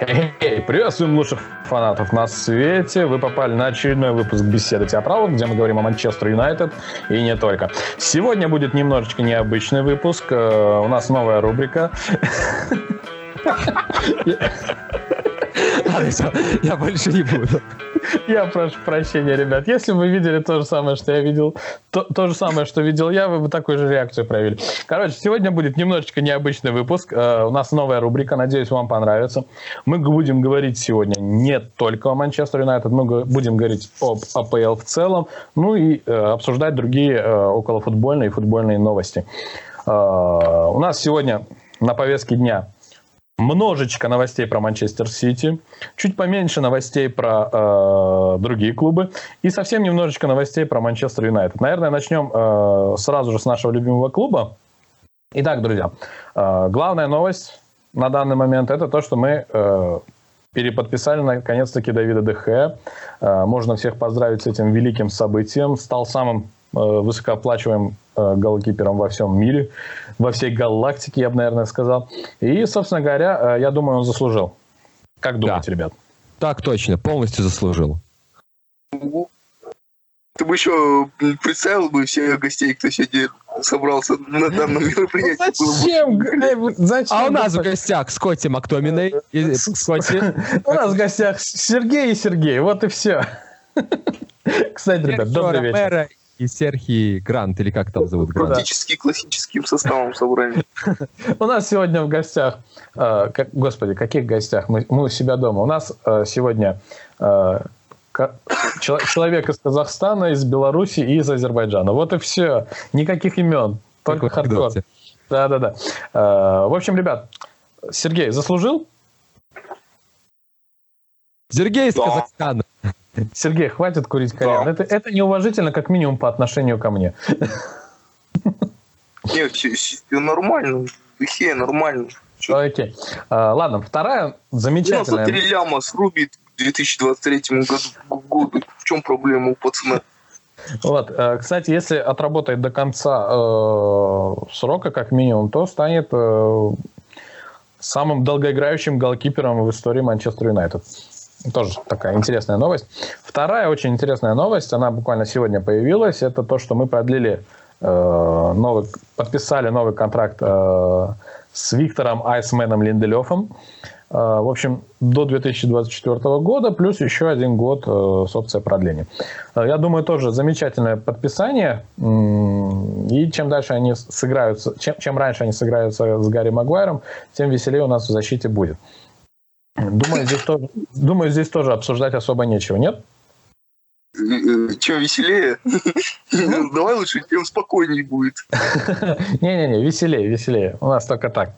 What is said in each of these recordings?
Эй, приветствуем лучших фанатов на свете. Вы попали на очередной выпуск беседы Театралов, где мы говорим о Манчестер Юнайтед и не только. Сегодня будет немножечко необычный выпуск. Э, у нас новая рубрика. Все, я больше не буду. Я прошу прощения, ребят. Если вы видели то же самое, что я видел, то, то же самое, что видел я, вы бы такую же реакцию проявили. Короче, сегодня будет немножечко необычный выпуск. Uh, у нас новая рубрика, надеюсь, вам понравится. Мы будем говорить сегодня не только о Манчестер Юнайтед, мы будем говорить об АПЛ в целом, ну и uh, обсуждать другие uh, околофутбольные и футбольные новости. У нас сегодня на повестке дня Множечко новостей про Манчестер Сити, чуть поменьше новостей про э, другие клубы и совсем немножечко новостей про Манчестер Юнайтед. Наверное, начнем э, сразу же с нашего любимого клуба. Итак, друзья, э, главная новость на данный момент это то, что мы э, переподписали наконец-таки Давида Дехе. Э, можно всех поздравить с этим великим событием. Стал самым э, высокооплачиваемым э, голкипером во всем мире во всей галактике, я бы, наверное, сказал. И, собственно говоря, э, я думаю, он заслужил. Как думаете, да. ребят? Так точно, полностью заслужил. Ты бы еще представил бы всех гостей, кто сегодня собрался на данном мероприятии. Зачем? Зачем? А у нас в гостях Скотти Мактоминой. Скотти. У нас в гостях Сергей и Сергей. Вот и все. Кстати, ребят, добрый вечер и Серхий Грант, или как там зовут? Грант? Практически классическим составом собрали. У нас сегодня в гостях, э, господи, каких гостях? Мы у себя дома. У нас э, сегодня э, человек из Казахстана, из Беларуси и из Азербайджана. Вот и все. Никаких имен. Только хардкор. Да-да-да. В общем, ребят, Сергей заслужил? Сергей из Казахстана. Сергей, хватит курить кальян. Да. Это, это неуважительно, как минимум, по отношению ко мне. Нет, все нормально. Хе, нормально. Окей. А, ладно, вторая замечательная... 93 ляма срубит к 2023 году, году. В чем проблема у пацана? Вот, э, кстати, если отработает до конца э, срока, как минимум, то станет э, самым долгоиграющим голкипером в истории Манчестер Юнайтед. Тоже такая интересная новость. Вторая очень интересная новость, она буквально сегодня появилась, это то, что мы продлили э, новый, подписали новый контракт э, с Виктором Айсменом Линделёфом. Э, в общем, до 2024 года, плюс еще один год э, опцией продления. Э, я думаю, тоже замечательное подписание. И чем дальше они сыграются, чем, чем раньше они сыграются с Гарри Магуайром, тем веселее у нас в защите будет. Думаю, здесь тоже, думаю, здесь тоже обсуждать особо нечего, нет? Чем веселее? Ну, давай лучше, тем спокойнее будет. Не-не-не, веселее, веселее. У нас только так.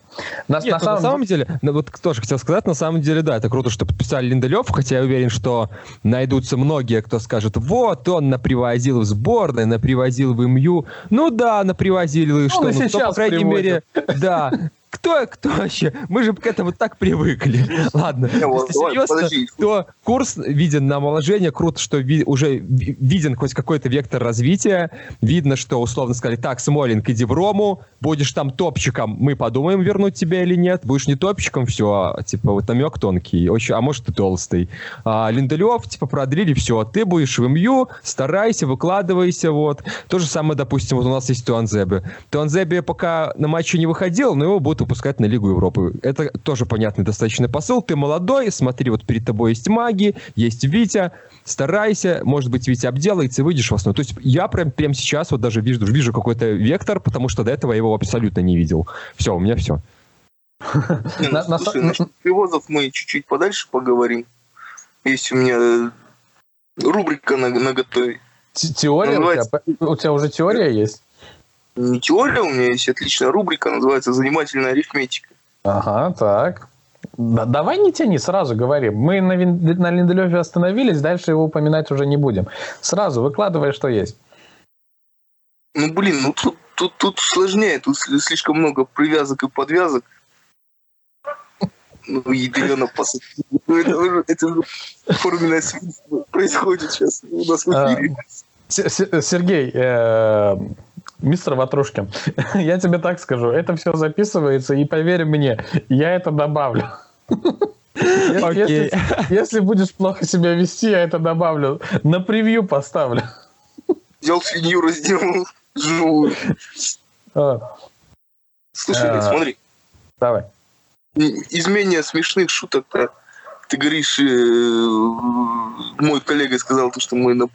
Нет, на, самом... на самом деле, ну, вот тоже хотел сказать, на самом деле, да, это круто, что подписали Линделев, хотя я уверен, что найдутся многие, кто скажет, вот, он напривозил в сборной, напривозил в МЮ. Ну да, напривозил, и ну, что? Ну, по крайней мере, да, кто, кто вообще? Мы же к этому так привыкли. Ладно, если серьезно, то курс виден на омоложение. Круто, что ви, уже виден хоть какой-то вектор развития. Видно, что условно сказали, так, Смолинг, иди в Рому, будешь там топчиком, мы подумаем, вернуть тебя или нет. Будешь не топчиком, все, типа, вот намек тонкий, очень, а может и толстый. А, Линделев, типа, продлили, все, ты будешь в МЮ, старайся, выкладывайся, вот. То же самое, допустим, вот у нас есть Туанзебе. Туанзебе пока на матче не выходил, но его будут выпускать на Лигу Европы. Это тоже понятный достаточно посыл. Ты молодой, смотри, вот перед тобой есть маги, есть Витя, старайся, может быть, Витя обделается, и выйдешь в основу. То есть я прям, прям сейчас вот даже вижу, вижу какой-то вектор, потому что до этого я его абсолютно не видел. Все, у меня все. Ну, слушай, насчет привозов мы чуть-чуть подальше поговорим. Есть у меня э, рубрика на, на готове. Теория? У тебя уже теория есть? Не теория, у меня есть отличная рубрика, называется «Занимательная арифметика». Ага, так. Да, давай не тяни, сразу говори. Мы на, на Линделеве остановились, дальше его упоминать уже не будем. Сразу выкладывай, что есть. Ну, блин, ну тут, тут, тут сложнее, тут слишком много привязок и подвязок. Ну, ядрено посадка. Ну, это, это форменное происходит сейчас у нас в а, эфире. Сергей, э, Мистер Ватрушкин, я тебе так скажу, это все записывается, и поверь мне, я это добавлю. Если, если будешь плохо себя вести, я это добавлю. На превью поставлю. Взял свинью, разделал живую. А. Слушай, а, смотри. Давай. Изменение смешных шуток -то. Ты говоришь, э, мой коллега сказал, то, что мы на,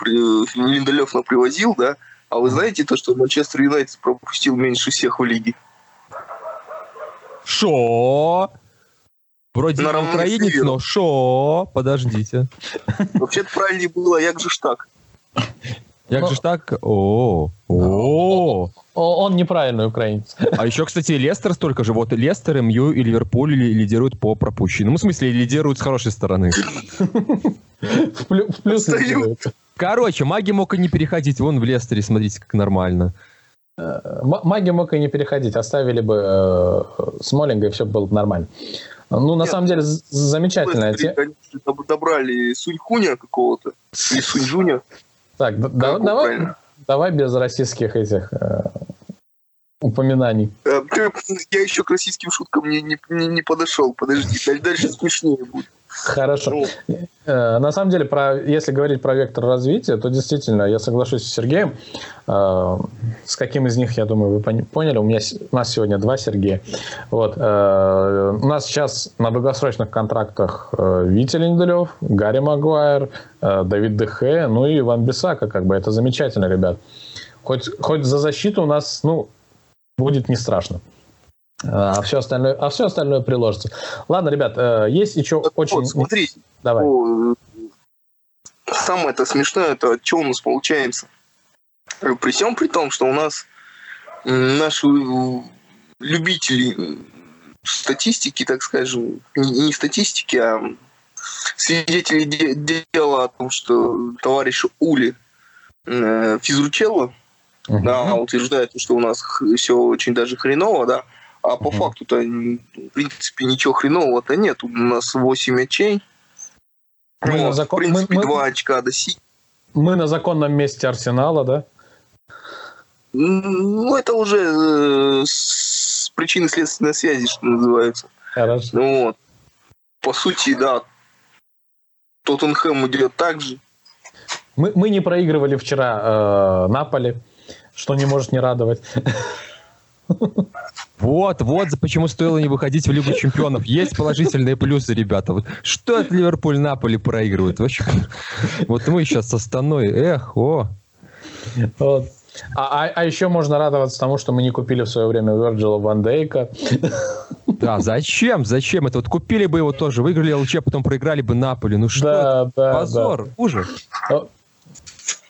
Линдалев напривозил, да? А вы знаете то, что Манчестер Юнайтед пропустил меньше всех в лиге? Шо? Вроде на украинец, но шо? Подождите. Вообще-то правильнее было, як же ж так. Як же ж так? О, о, Он неправильный украинец. А еще, кстати, Лестер столько же. Вот Лестер, МЮ и Ливерпуль лидируют по пропущенным. Ну, в смысле, лидируют с хорошей стороны. В плюс Короче, маги мог и не переходить. Вон в Лестере, смотрите, как нормально. Э, маги мог и не переходить. Оставили бы э, Смолинга, и все было бы нормально. Ну, на Нет, самом деле, замечательная тема. Добрали Суньхуня какого-то, или Суньжуня. Так, да, давай, давай без российских этих э, упоминаний. Э, я еще к российским шуткам не, не, не подошел. Подожди, дальше смешнее будет. Хорошо. Ну. Э, на самом деле, про, если говорить про вектор развития, то действительно, я соглашусь с Сергеем. Э, с каким из них, я думаю, вы поняли. У, меня, у нас сегодня два Сергея. Вот. Э, у нас сейчас на долгосрочных контрактах Витя Линделев, Гарри Магуайр, Давид Дехе, ну и Иван Бисака. Как бы это замечательно, ребят. Хоть, хоть за защиту у нас, ну, будет не страшно. А все остальное, а все остальное приложится. Ладно, ребят, э, есть еще так очень... Вот, смотри, Давай. О, самое это смешное, это что у нас получается. При всем при том, что у нас наши любители статистики, так скажем, не статистики, а свидетели дела о том, что товарищ Ули э, физручелло, uh-huh. да, утверждает, что у нас все очень даже хреново, да, а по mm факту-то, в принципе, ничего хренового-то нет. У нас 8 мячей. Мы вот, на закон... В принципе, мы, 2 очка до си. Мы на законном месте Арсенала, да? Ну, это уже э, с причины следственной связи, что называется. Хорошо. Ну, вот. По сути, да. Тоттенхэм идет так же. Мы, мы не проигрывали вчера э, Наполи, что не может не радовать. Вот, вот почему стоило не выходить в Лигу Чемпионов. Есть положительные плюсы, ребята. Вот что от Ливерпуль Наполи проигрывает? Вообще. Вот мы сейчас со Станой. Эх, о. Вот. А, а, а еще можно радоваться тому, что мы не купили в свое время Верджила Ван Дейка. Да, зачем? Зачем? Это вот купили бы его тоже, выиграли ЛЧ, потом проиграли бы Наполи. Ну что? Да, да, Позор, да. ужас.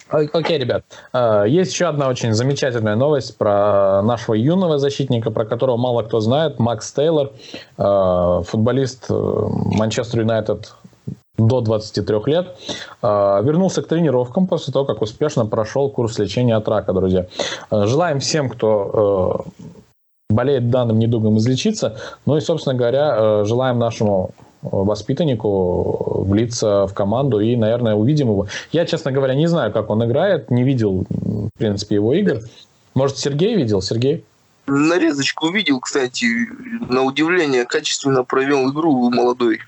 Окей, ребят. А, есть еще одна очень замечательная новость про нашего юного защитника, про которого мало кто знает. Макс Тейлор, а, футболист э, Манчестер Юнайтед до 23 лет, а, вернулся к тренировкам после того, как успешно прошел курс лечения от рака, друзья. Желаем всем, кто э, болеет данным недугом, излечиться. Ну и, собственно говоря, э, желаем нашему воспитаннику влиться в команду и, наверное, увидим его. Я, честно говоря, не знаю, как он играет, не видел, в принципе, его игр. Может, Сергей видел? Сергей? Нарезочку увидел, кстати, на удивление, качественно провел игру молодой.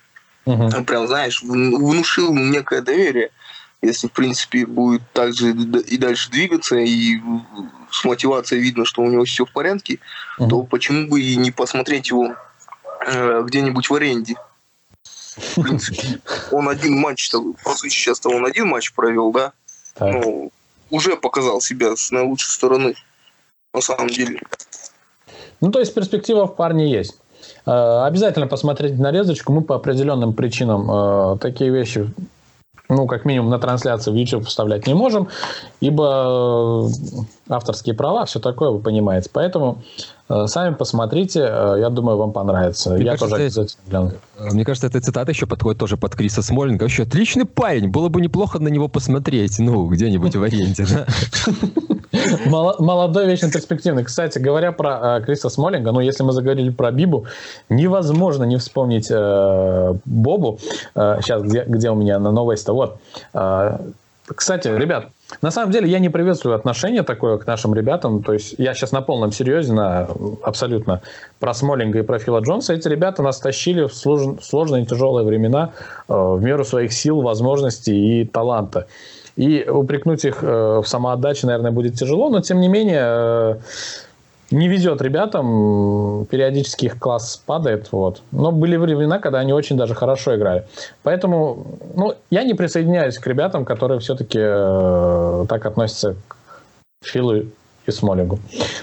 Угу. Прям, знаешь, внушил некое доверие. Если, в принципе, будет так же и дальше двигаться, и с мотивацией видно, что у него все в порядке, угу. то почему бы и не посмотреть его э, где-нибудь в аренде? В принципе, он один матч, по сути, сейчас-то он один матч провел, да? Так. Ну, уже показал себя с наилучшей стороны, на самом деле. Ну, то есть перспектива в парне есть. Э, обязательно посмотреть нарезочку. Мы по определенным причинам э, такие вещи ну, как минимум, на трансляции в YouTube вставлять не можем, ибо э, авторские права, все такое, вы понимаете. Поэтому э, сами посмотрите, э, я думаю, вам понравится. Мне я кажется, тоже обязательно гляну. Мне кажется, эта цитата еще подходит тоже под Криса Смолинга. Вообще, отличный парень, было бы неплохо на него посмотреть, ну, где-нибудь в аренде, да? Молодой, вечно перспективный. Кстати, говоря про э, Криса Смолинга, ну, если мы заговорили про Бибу, невозможно не вспомнить э, Бобу. Э, сейчас, где, где у меня на новость-то? Вот. Э, кстати, ребят, На самом деле я не приветствую отношение такое к нашим ребятам. То есть я сейчас на полном серьезе, на абсолютно про Смолинга и про Фила Джонса. Эти ребята нас тащили в сложные и тяжелые времена э, в меру своих сил, возможностей и таланта. И упрекнуть их э, в самоотдаче, наверное, будет тяжело, но тем не менее э, не везет ребятам, периодически их класс падает, вот. Но были времена, когда они очень даже хорошо играли. Поэтому, ну, я не присоединяюсь к ребятам, которые все-таки э, так относятся к Филу и Смолингу.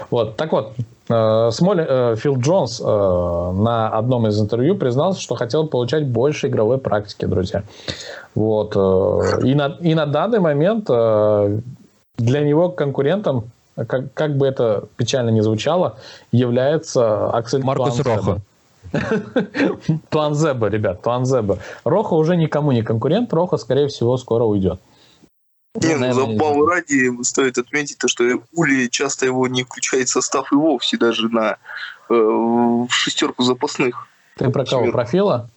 Вот, так вот, Смоли, э, Фил Джонс э, на одном из интервью признался, что хотел получать больше игровой практики, друзья. Вот, э, и, на, и на данный момент э, для него конкурентом как, как бы это печально не звучало, является Аксель Маркус Рохо. Туанзеба, ребят, Туанзеба. Роха уже никому не конкурент, Роха, скорее всего, скоро уйдет. Не, ну, забавы ради стоит отметить то, что Ули часто его не включает в состав и вовсе даже на э, в шестерку запасных. Ты про кого? Про Фила?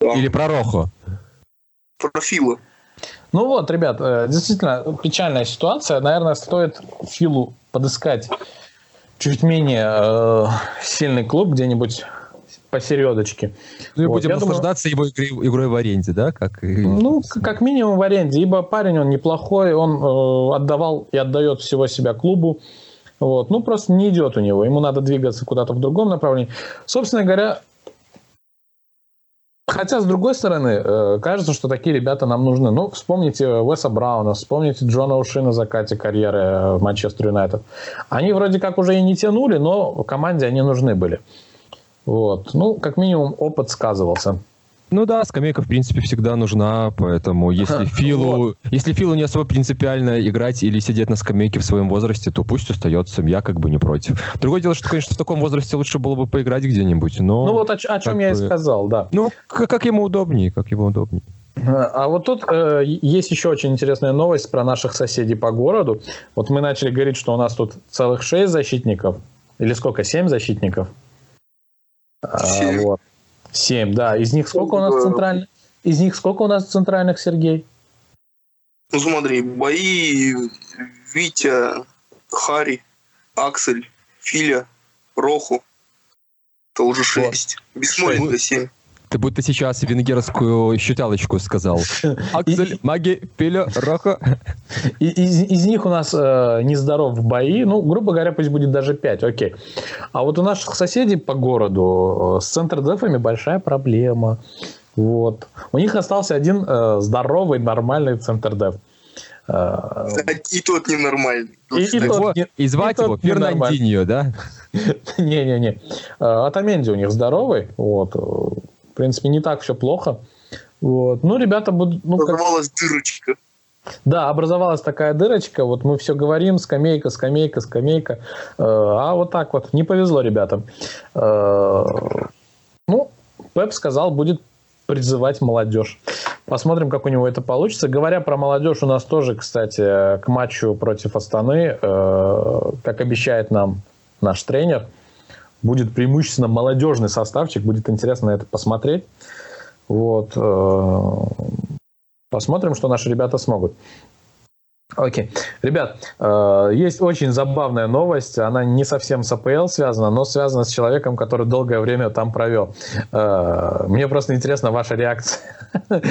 Да. Или про Рохо? Про Фила. Ну вот, ребят, э, действительно печальная ситуация. Наверное, стоит Филу подыскать чуть менее э, сильный клуб где-нибудь посередочке. Ну и вот, будем наслаждаться думаю, его игрой, в аренде, да? Как. Ну, как минимум в аренде, ибо парень он неплохой, он э, отдавал и отдает всего себя клубу. Вот. Ну, просто не идет у него. Ему надо двигаться куда-то в другом направлении. Собственно говоря, Хотя, с другой стороны, э, кажется, что такие ребята нам нужны. Ну, вспомните Уэса Брауна, вспомните Джона Уши на закате карьеры э, в Манчестер Юнайтед. Они вроде как уже и не тянули, но команде они нужны были. Вот. Ну, как минимум, опыт сказывался. Ну да, скамейка, в принципе, всегда нужна, поэтому если Филу, вот. если Филу не особо принципиально играть или сидеть на скамейке в своем возрасте, то пусть остается, я как бы не против. Другое дело, что, конечно, в таком возрасте лучше было бы поиграть где-нибудь, но... Ну вот о, о чем я бы... и сказал, да. Ну, как, как ему удобнее, как ему удобнее. А вот тут э, есть еще очень интересная новость про наших соседей по городу. Вот мы начали говорить, что у нас тут целых шесть защитников, или сколько, семь защитников? А, вот. Семь, да. Из них сколько у нас центральных? Из них сколько у нас центральных, Сергей? Ну смотри, бои Витя, Хари, Аксель, Филя, Роху. Это уже шесть. Бессмолинга семь. Ты будто сейчас венгерскую считалочку сказал. Аксель, Маги, Пиля, Роха. Из, из них у нас э, нездоров бои. Ну, грубо говоря, пусть будет даже 5, окей. А вот у наших соседей по городу э, с центр-дефами большая проблема. Вот. У них остался один э, здоровый, нормальный центр-деф. Э, и тот ненормальный. И, и, тот, и, и звать и его Фернандиньо, да? Не-не-не. Э, Атаменди у них здоровый. Вот принципе, не так все плохо. Вот. Ну, ребята будут... Ну, образовалась как... дырочка. Да, образовалась такая дырочка. Вот мы все говорим, скамейка, скамейка, скамейка. Э, а вот так вот. Не повезло ребятам. Э, ну, Пеп сказал, будет призывать молодежь. Посмотрим, как у него это получится. Говоря про молодежь, у нас тоже, кстати, к матчу против Астаны, э, как обещает нам наш тренер, будет преимущественно молодежный составчик, будет интересно на это посмотреть. Вот. Э, посмотрим, что наши ребята смогут. Окей. Ребят, э, есть очень забавная новость. Она не совсем с АПЛ связана, но связана с человеком, который долгое время там провел. Э, мне просто интересна ваша реакция.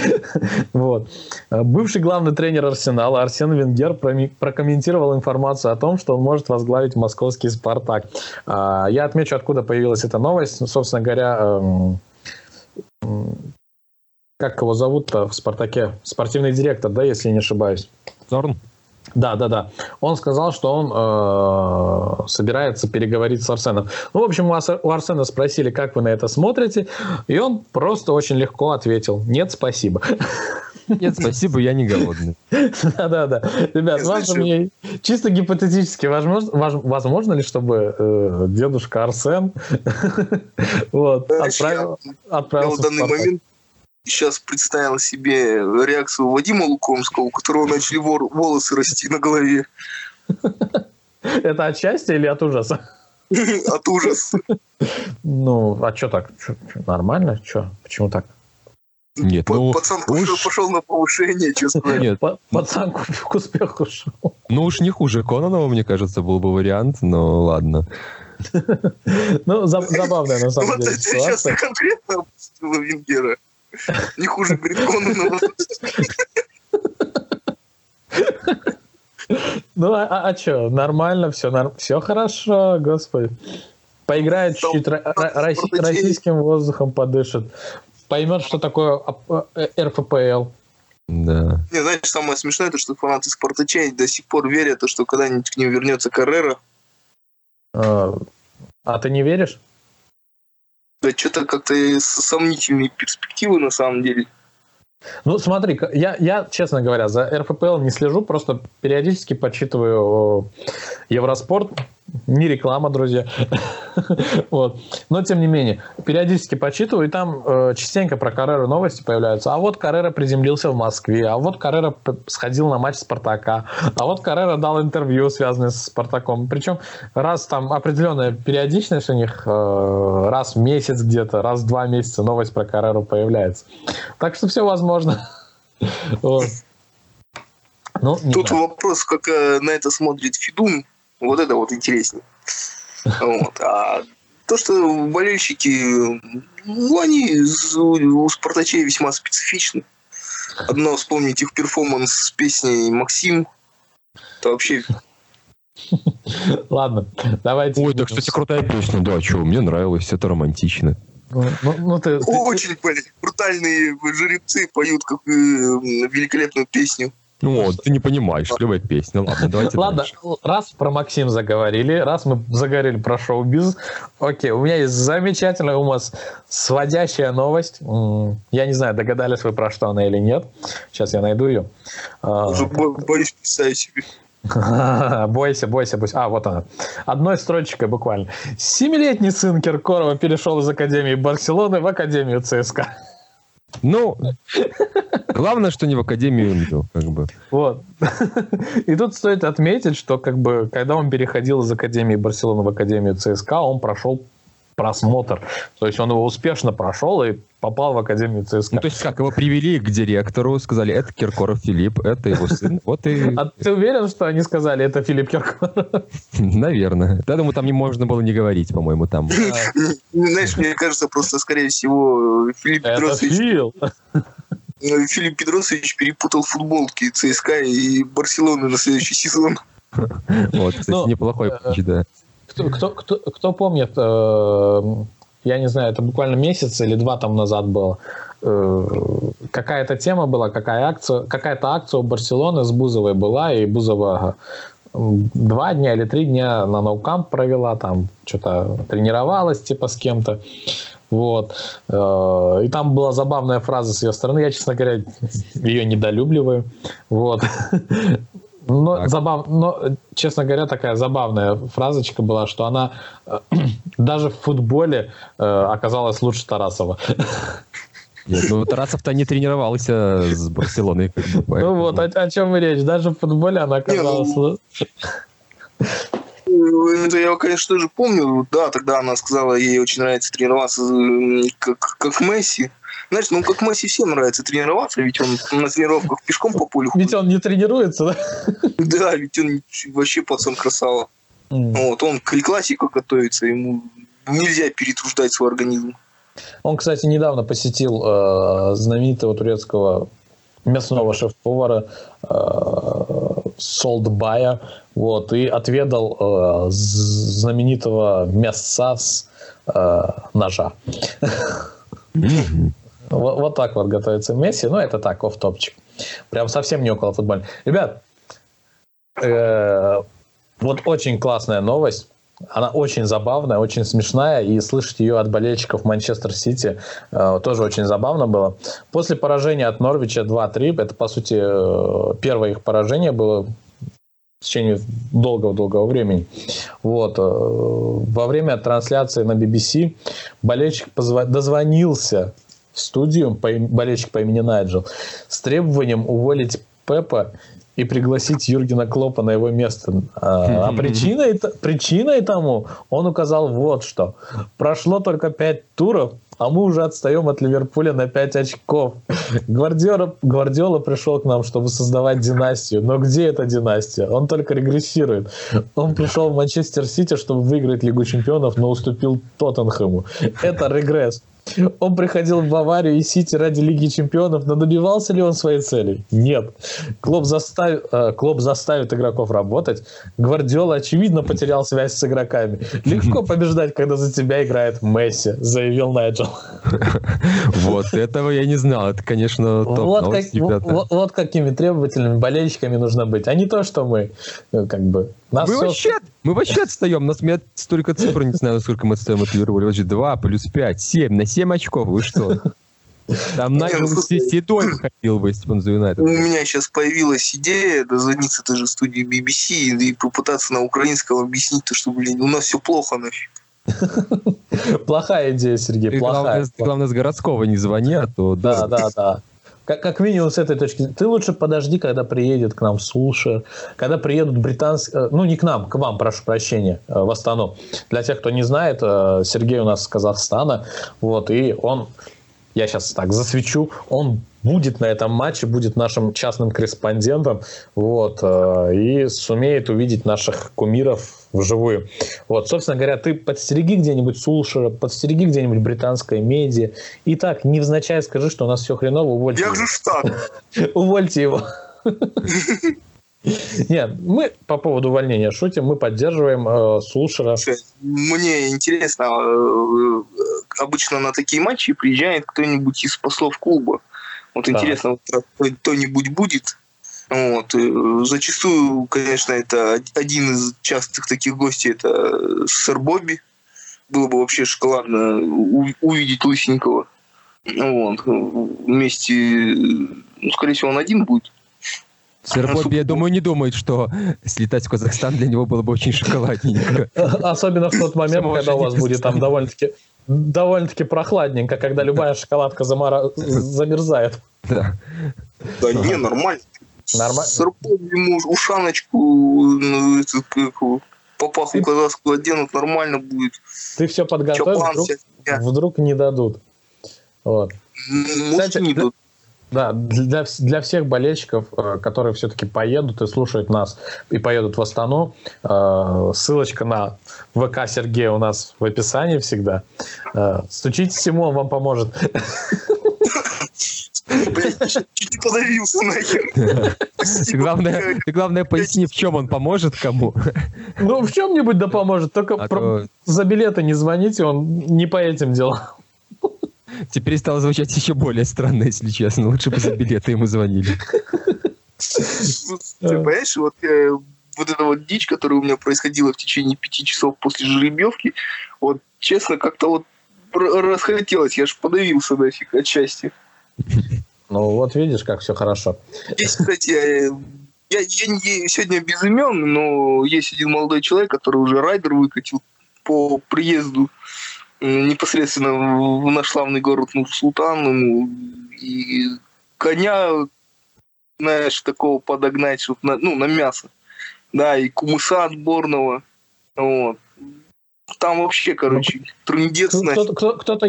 вот. Бывший главный тренер Арсенала Арсен Венгер прокомментировал информацию о том, что он может возглавить московский «Спартак». Э, я отмечу, откуда появилась эта новость. Собственно говоря, эм, как его зовут-то в «Спартаке»? Спортивный директор, да, если не ошибаюсь? Зорн? Да, да, да. Он сказал, что он э, собирается переговорить с Арсеном. Ну, в общем, у, у Арсена спросили, как вы на это смотрите, и он просто очень легко ответил: нет, спасибо. Нет, спасибо, я не голодный. Да-да-да. Ребят, важно мне чисто гипотетически, возможно, возможно ли, чтобы э, дедушка Арсен вот, отправил, отправился в данный момент сейчас представил себе реакцию Вадима Лукомского, у которого начали вор, волосы расти на голове. Это от счастья или от ужаса? От ужаса. Ну, а что так? Чё, чё, нормально? Что? Почему так? Нет, ну, Пацан пошел, уж- пошел на повышение, сказать. Нет, Па- Пацан к к успеху шел. ну уж не хуже Кононова, мне кажется, был бы вариант, но ладно. Ну, за- забавная на самом Вот деле ты сейчас ситуация. конкретно опустила Венгера. Не хуже Кононова. Ну, а, что, нормально, все, все хорошо, господи. Поиграет чуть-чуть, российским воздухом подышит. Поймет, что такое ап- э, РФПЛ. Да. Не, знаешь, самое смешное, то, что фанаты Спартача до сих пор верят, то, что когда-нибудь к ним вернется Каррера. А а ты не веришь? Да что-то как-то сомнительные перспективы на самом деле. Ну, смотри, я, я, честно говоря, за РФПЛ не слежу, просто периодически подсчитываю э, Евроспорт. Не реклама, друзья. вот. Но, тем не менее, периодически подсчитываю, и там э, частенько про Карреру новости появляются. А вот Каррера приземлился в Москве, а вот Каррера сходил на матч Спартака, а вот Каррера дал интервью, связанное с Спартаком. Причем раз там определенная периодичность у них, э, раз в месяц где-то, раз в два месяца новость про Карреру появляется. Так что все возможно. Вот. Ну, Тут знаю. вопрос, как э, на это смотрит Фидун. Вот это вот интереснее. Вот. А то, что болельщики, ну, они у Спартачей весьма специфичны. Одно вспомнить их перформанс с песней «Максим». Это вообще Ладно, давайте. Ой, да, кстати, крутая песня, да, что, мне нравилось, это романтично. Ну, ну, ну, ты- очень, блин, брутальные жеребцы поют как э, великолепную песню. Ну, вот, ты не понимаешь, клевая песня. Ладно, давайте Ладно, дальше. раз про Максим заговорили, раз мы заговорили про шоу-биз, окей, у меня есть замечательная у вас сводящая новость. Я не знаю, догадались вы про что она или нет. Сейчас я найду ее. А, Уже бо- боюсь представить себе. Бойся, бойся, бойся. А, вот она. Одной строчкой буквально. Семилетний сын Киркорова перешел из Академии Барселоны в Академию ЦСКА. Ну, главное, что не в Академию МЮ, как бы. Вот. И тут стоит отметить, что как бы, когда он переходил из Академии Барселоны в Академию ЦСКА, он прошел просмотр. То есть он его успешно прошел и попал в Академию ЦСКА. Ну, то есть как, его привели к директору, сказали, это Киркоров Филипп, это его сын, вот и, А ты уверен, что они сказали, это Филипп Киркоров? наверное. Да, думаю, там не можно было не говорить, по-моему, там. Знаешь, мне кажется, просто, скорее всего, Филипп Фил. э, Филипп Петросович перепутал футболки ЦСКА и Барселоны на следующий сезон. Вот, кстати, Ну, неплохой э, путь, да. Кто, кто, кто, кто помнит, э, я не знаю, это буквально месяц или два там назад было, э, какая-то тема была, какая акция, какая-то акция у Барселоны с Бузовой была, и Бузова м, два дня или три дня на ноукамп провела, там что-то тренировалась типа с кем-то. Вот. Э, И там была забавная фраза с ее стороны. Я, честно говоря, ее недолюбливаю. Вот. Но, Так. забав... Но, честно говоря, такая забавная фразочка была, что она э, даже в футболе э, оказалась лучше Тарасова. Нет, ну, Тарасов-то не тренировался с Барселоной. Как бы, Ну вот, о, о чем и речь. Даже в футболе она оказалась ну, лучше. Э, Это я, конечно, тоже помню. Да, тогда она сказала, ей очень нравится тренироваться как, как Месси. Знаешь, ну как Месси всем нравится тренироваться, ведь он на тренировках пешком по полю Ведь ходит. он не тренируется, да? Да, ведь он вообще пацан красава. М. Вот, он к классику готовится, ему нельзя перетруждать свой организм. Он, кстати, недавно посетил э, знаменитого турецкого мясного шеф-повара э, Солдбая, вот, и отведал э, знаменитого мяса с э, ножа. Мгм. Вот, вот так вот готовится Месси. Ну, это так, оф-топчик. Прям совсем не около футбола. Ребят, э, вот очень классная новость. Она очень забавная, очень смешная, и слышать ее от болельщиков Манчестер Сити э, тоже очень забавно было. После поражения от Норвича 2-3, это, по сути, э, первое их поражение было в течение долгого-долгого времени. Вот. э, Во время трансляции на BBC болельщик позва- дозвонился в студию, по болельщик по имени Найджел, с требованием уволить Пепа и пригласить Юргена Клопа на его место. А, а причиной, причиной тому он указал вот что. Прошло только пять туров, а мы уже отстаем от Ливерпуля на 5 очков. Гвардиола, Гвардиола пришел к нам, чтобы создавать династию. Но где эта династия? Он только регрессирует. Он пришел в Манчестер Сити, чтобы выиграть Лигу Чемпионов, но уступил Тоттенхэму. Это регресс. Он приходил в Баварию и Сити ради Лиги Чемпионов, но добивался ли он своей цели? Нет. Клуб, застав... Э, клуб заставит игроков работать. Гвардиола, очевидно, потерял связь с игроками. Легко побеждать, когда за тебя играет Месси, заявил Найджел. Вот, этого я не знал. Это, конечно, топ вот, как, вот, вот какими требовательными болельщиками нужно быть, а не то, что мы э, как бы нас все... вообще, мы вообще отстаем. Нас, я столько цифр не знаю, сколько мы отстаем от Ливерпуля. Вообще 2 плюс 5, 7. На 7 очков. Вы что? Там Найджел ну, Седой ходил бы, если он за Юнайтед. У меня сейчас появилась идея дозвониться тоже в студию BBC и попытаться на украинском объяснить то, что, блин, у нас все плохо нафиг. Плохая идея, Сергей, плохая. Главное, с городского не звони, а то... Да, да, да. Как, как минимум с этой точки Ты лучше подожди, когда приедет к нам Сулшер, когда приедут британские... Э, ну, не к нам, к вам, прошу прощения, э, в Астану. Для тех, кто не знает, э, Сергей у нас из Казахстана, вот, и он я сейчас так засвечу, он будет на этом матче, будет нашим частным корреспондентом, вот, э, и сумеет увидеть наших кумиров вживую. Вот, собственно говоря, ты подстереги где-нибудь Сулшера, подстереги где-нибудь британское медиа, и так, невзначай скажи, что у нас все хреново, увольте Я же штат. Увольте его. Нет, мы по поводу увольнения шутим, мы поддерживаем э, Сулшера. Мне интересно, э, обычно на такие матчи приезжает кто-нибудь из послов клуба. Вот да. интересно, кто-нибудь будет. Вот. Э, зачастую, конечно, это один из частых таких гостей, это сэр Бобби. Было бы вообще шоколадно увидеть Лысенького. Вот. Вместе, ну, скорее всего, он один будет. Сэр Бобби, я думаю, не думает, что слетать в Казахстан для него было бы очень шоколадненько. Особенно в тот момент, когда у вас будет там довольно-таки довольно-таки прохладненько, когда любая шоколадка замара... замерзает. Да. Да не, нормально. Нормально. ему ушаночку, ну, папаху казахскую оденут, нормально будет. Ты все подготовил, вдруг, вдруг не дадут. Вот. Может, Кстати, не дадут. Да, для, для всех болельщиков, э, которые все-таки поедут и слушают нас и поедут в Астану, э, ссылочка на ВК Сергея у нас в описании всегда. Э, стучитесь ему, он вам поможет. чуть не подавился нахер. Ты главное, ты главное поясни, в чем он поможет кому. Ну, в чем-нибудь да поможет, только а про... то... за билеты не звоните, он не по этим делам. Теперь стало звучать еще более странно, если честно. Лучше бы за билеты ему звонили. Ты понимаешь, вот э, вот эта вот дичь, которая у меня происходила в течение пяти часов после жеребьевки, вот честно, как-то вот расхотелось. Я ж подавился нафиг отчасти. Ну вот видишь, как все хорошо. Есть, кстати, э, я, я не, сегодня без имен, но есть один молодой человек, который уже райдер выкатил по приезду непосредственно в наш славный город Нур-Султан. Ну, и коня, знаешь, такого подогнать, чтобы на, ну, на мясо. Да, и кумыса отборного. Вот. Там вообще, короче, трындец. Кто-то, кто-то,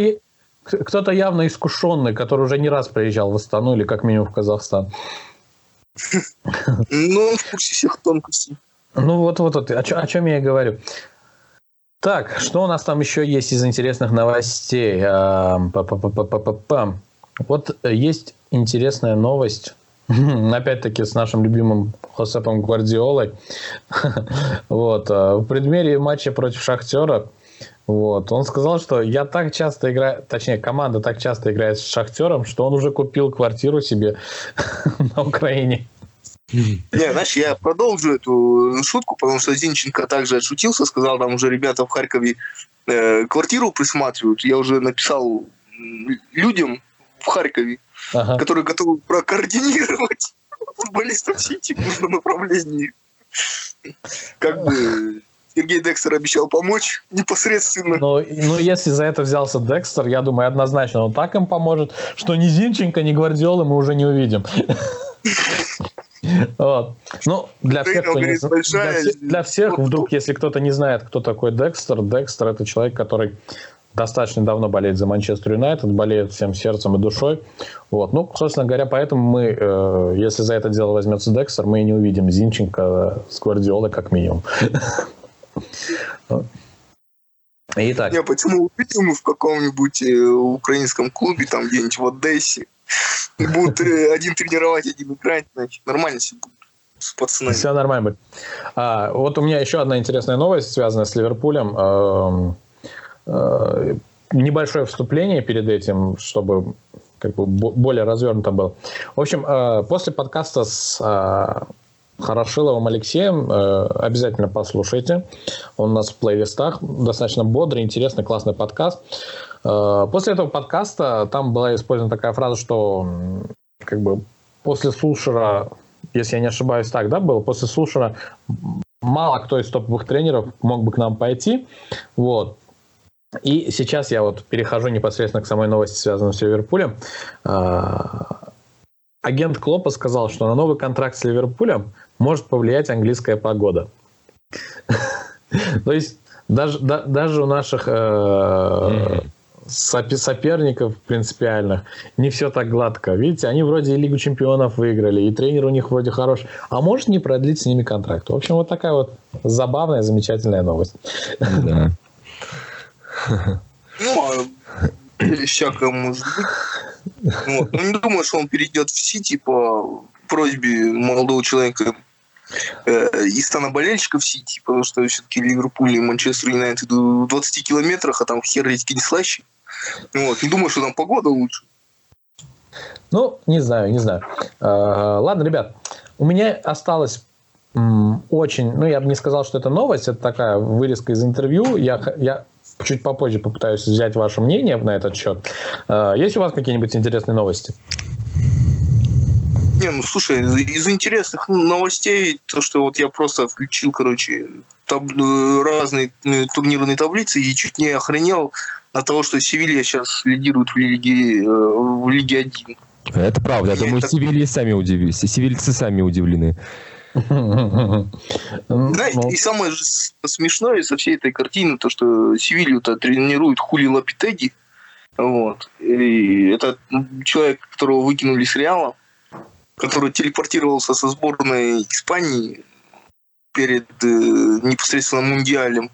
кто-то явно искушенный, который уже не раз приезжал в Астану или как минимум в Казахстан. Ну, в курсе всех тонкостей. Ну, вот, вот, вот, о чем я и говорю. Так, что у нас там еще есть из интересных новостей? Вот есть интересная новость. Опять-таки с нашим любимым Хосепом Гвардиолой. вот. А, в преддверии матча против Шахтера вот. Он сказал, что я так часто играю, точнее, команда так часто играет с Шахтером, что он уже купил квартиру себе на Украине. Не, знаешь, я продолжу эту шутку, потому что Зинченко также отшутился, сказал, там уже ребята в Харькове э, квартиру присматривают. Я уже написал людям в Харькове, ага. которые готовы прокоординировать футболистов Сити в нужном направлении. Как бы Сергей Декстер обещал помочь непосредственно. Но, ну, если за это взялся Декстер, я думаю, однозначно он так им поможет, что ни Зинченко, ни Гвардиолы мы уже не увидим. Вот. Ну, для всех, кто не, для, для всех, вдруг, если кто-то не знает, кто такой Декстер, Декстер это человек, который достаточно давно болеет за Манчестер Юнайтед, болеет всем сердцем и душой. Вот. Ну, собственно говоря, поэтому мы, э, если за это дело возьмется Декстер, мы и не увидим Зинченко с Гвардиолой как минимум. Итак. Не, почему увидим в каком-нибудь э, украинском клубе, там где-нибудь в Одессе, будут э, один тренировать, один играть, значит, нормально все будет с пацанами. Все нормально будет. А, вот у меня еще одна интересная новость, связанная с Ливерпулем. Эм, э, небольшое вступление перед этим, чтобы как бы более развернуто было. В общем, э, после подкаста с э, Хорошиловым Алексеем обязательно послушайте. Он у нас в плейлистах. Достаточно бодрый, интересный, классный подкаст. Э, после этого подкаста там была использована такая фраза, что как бы после Сушера, если я не ошибаюсь, так, да, было, после Сушера мало кто из топовых тренеров мог бы к нам пойти. Вот. И сейчас я вот перехожу непосредственно к самой новости, связанной с Ливерпулем. А, агент Клопа сказал, что на новый контракт с Ливерпулем может повлиять английская погода. То есть даже, даже у наших э, соперников принципиальных не все так гладко. Видите, они вроде и Лигу чемпионов выиграли, и тренер у них вроде хороший, а может не продлить с ними контракт. В общем, вот такая вот забавная, замечательная новость. Да. Ну, а всякое может быть. Вот. Ну, не думаю, что он перейдет в Сити по просьбе молодого человека э, из стана болельщиков Сити, потому что все-таки Ливерпуль и Манчестер Юнайтед в 20 километрах, а там хер редьки не слаще. Вот. Не думаю, что там погода лучше. Ну, не знаю, не знаю. Э, ладно, ребят, у меня осталось очень, ну, я бы не сказал, что это новость, это такая вырезка из интервью. Я, я чуть попозже попытаюсь взять ваше мнение на этот счет. Э, есть у вас какие-нибудь интересные новости? Не, ну слушай, из интересных новостей, то, что вот я просто включил, короче, таб- э, разные э, турнирные таблицы и чуть не охренел от того, что Севилья сейчас лидирует в Лиге, в Лиге 1. Это правда. Я, я думаю, так... Севильи сами удивились. Севильцы сами удивлены. Знаете, ну. и самое смешное со всей этой картины, то, что Севилью-то тренирует Хулен Лопетеги. Вот. И это человек, которого выкинули с Реала, который телепортировался со сборной Испании перед э, непосредственно Мундиалем.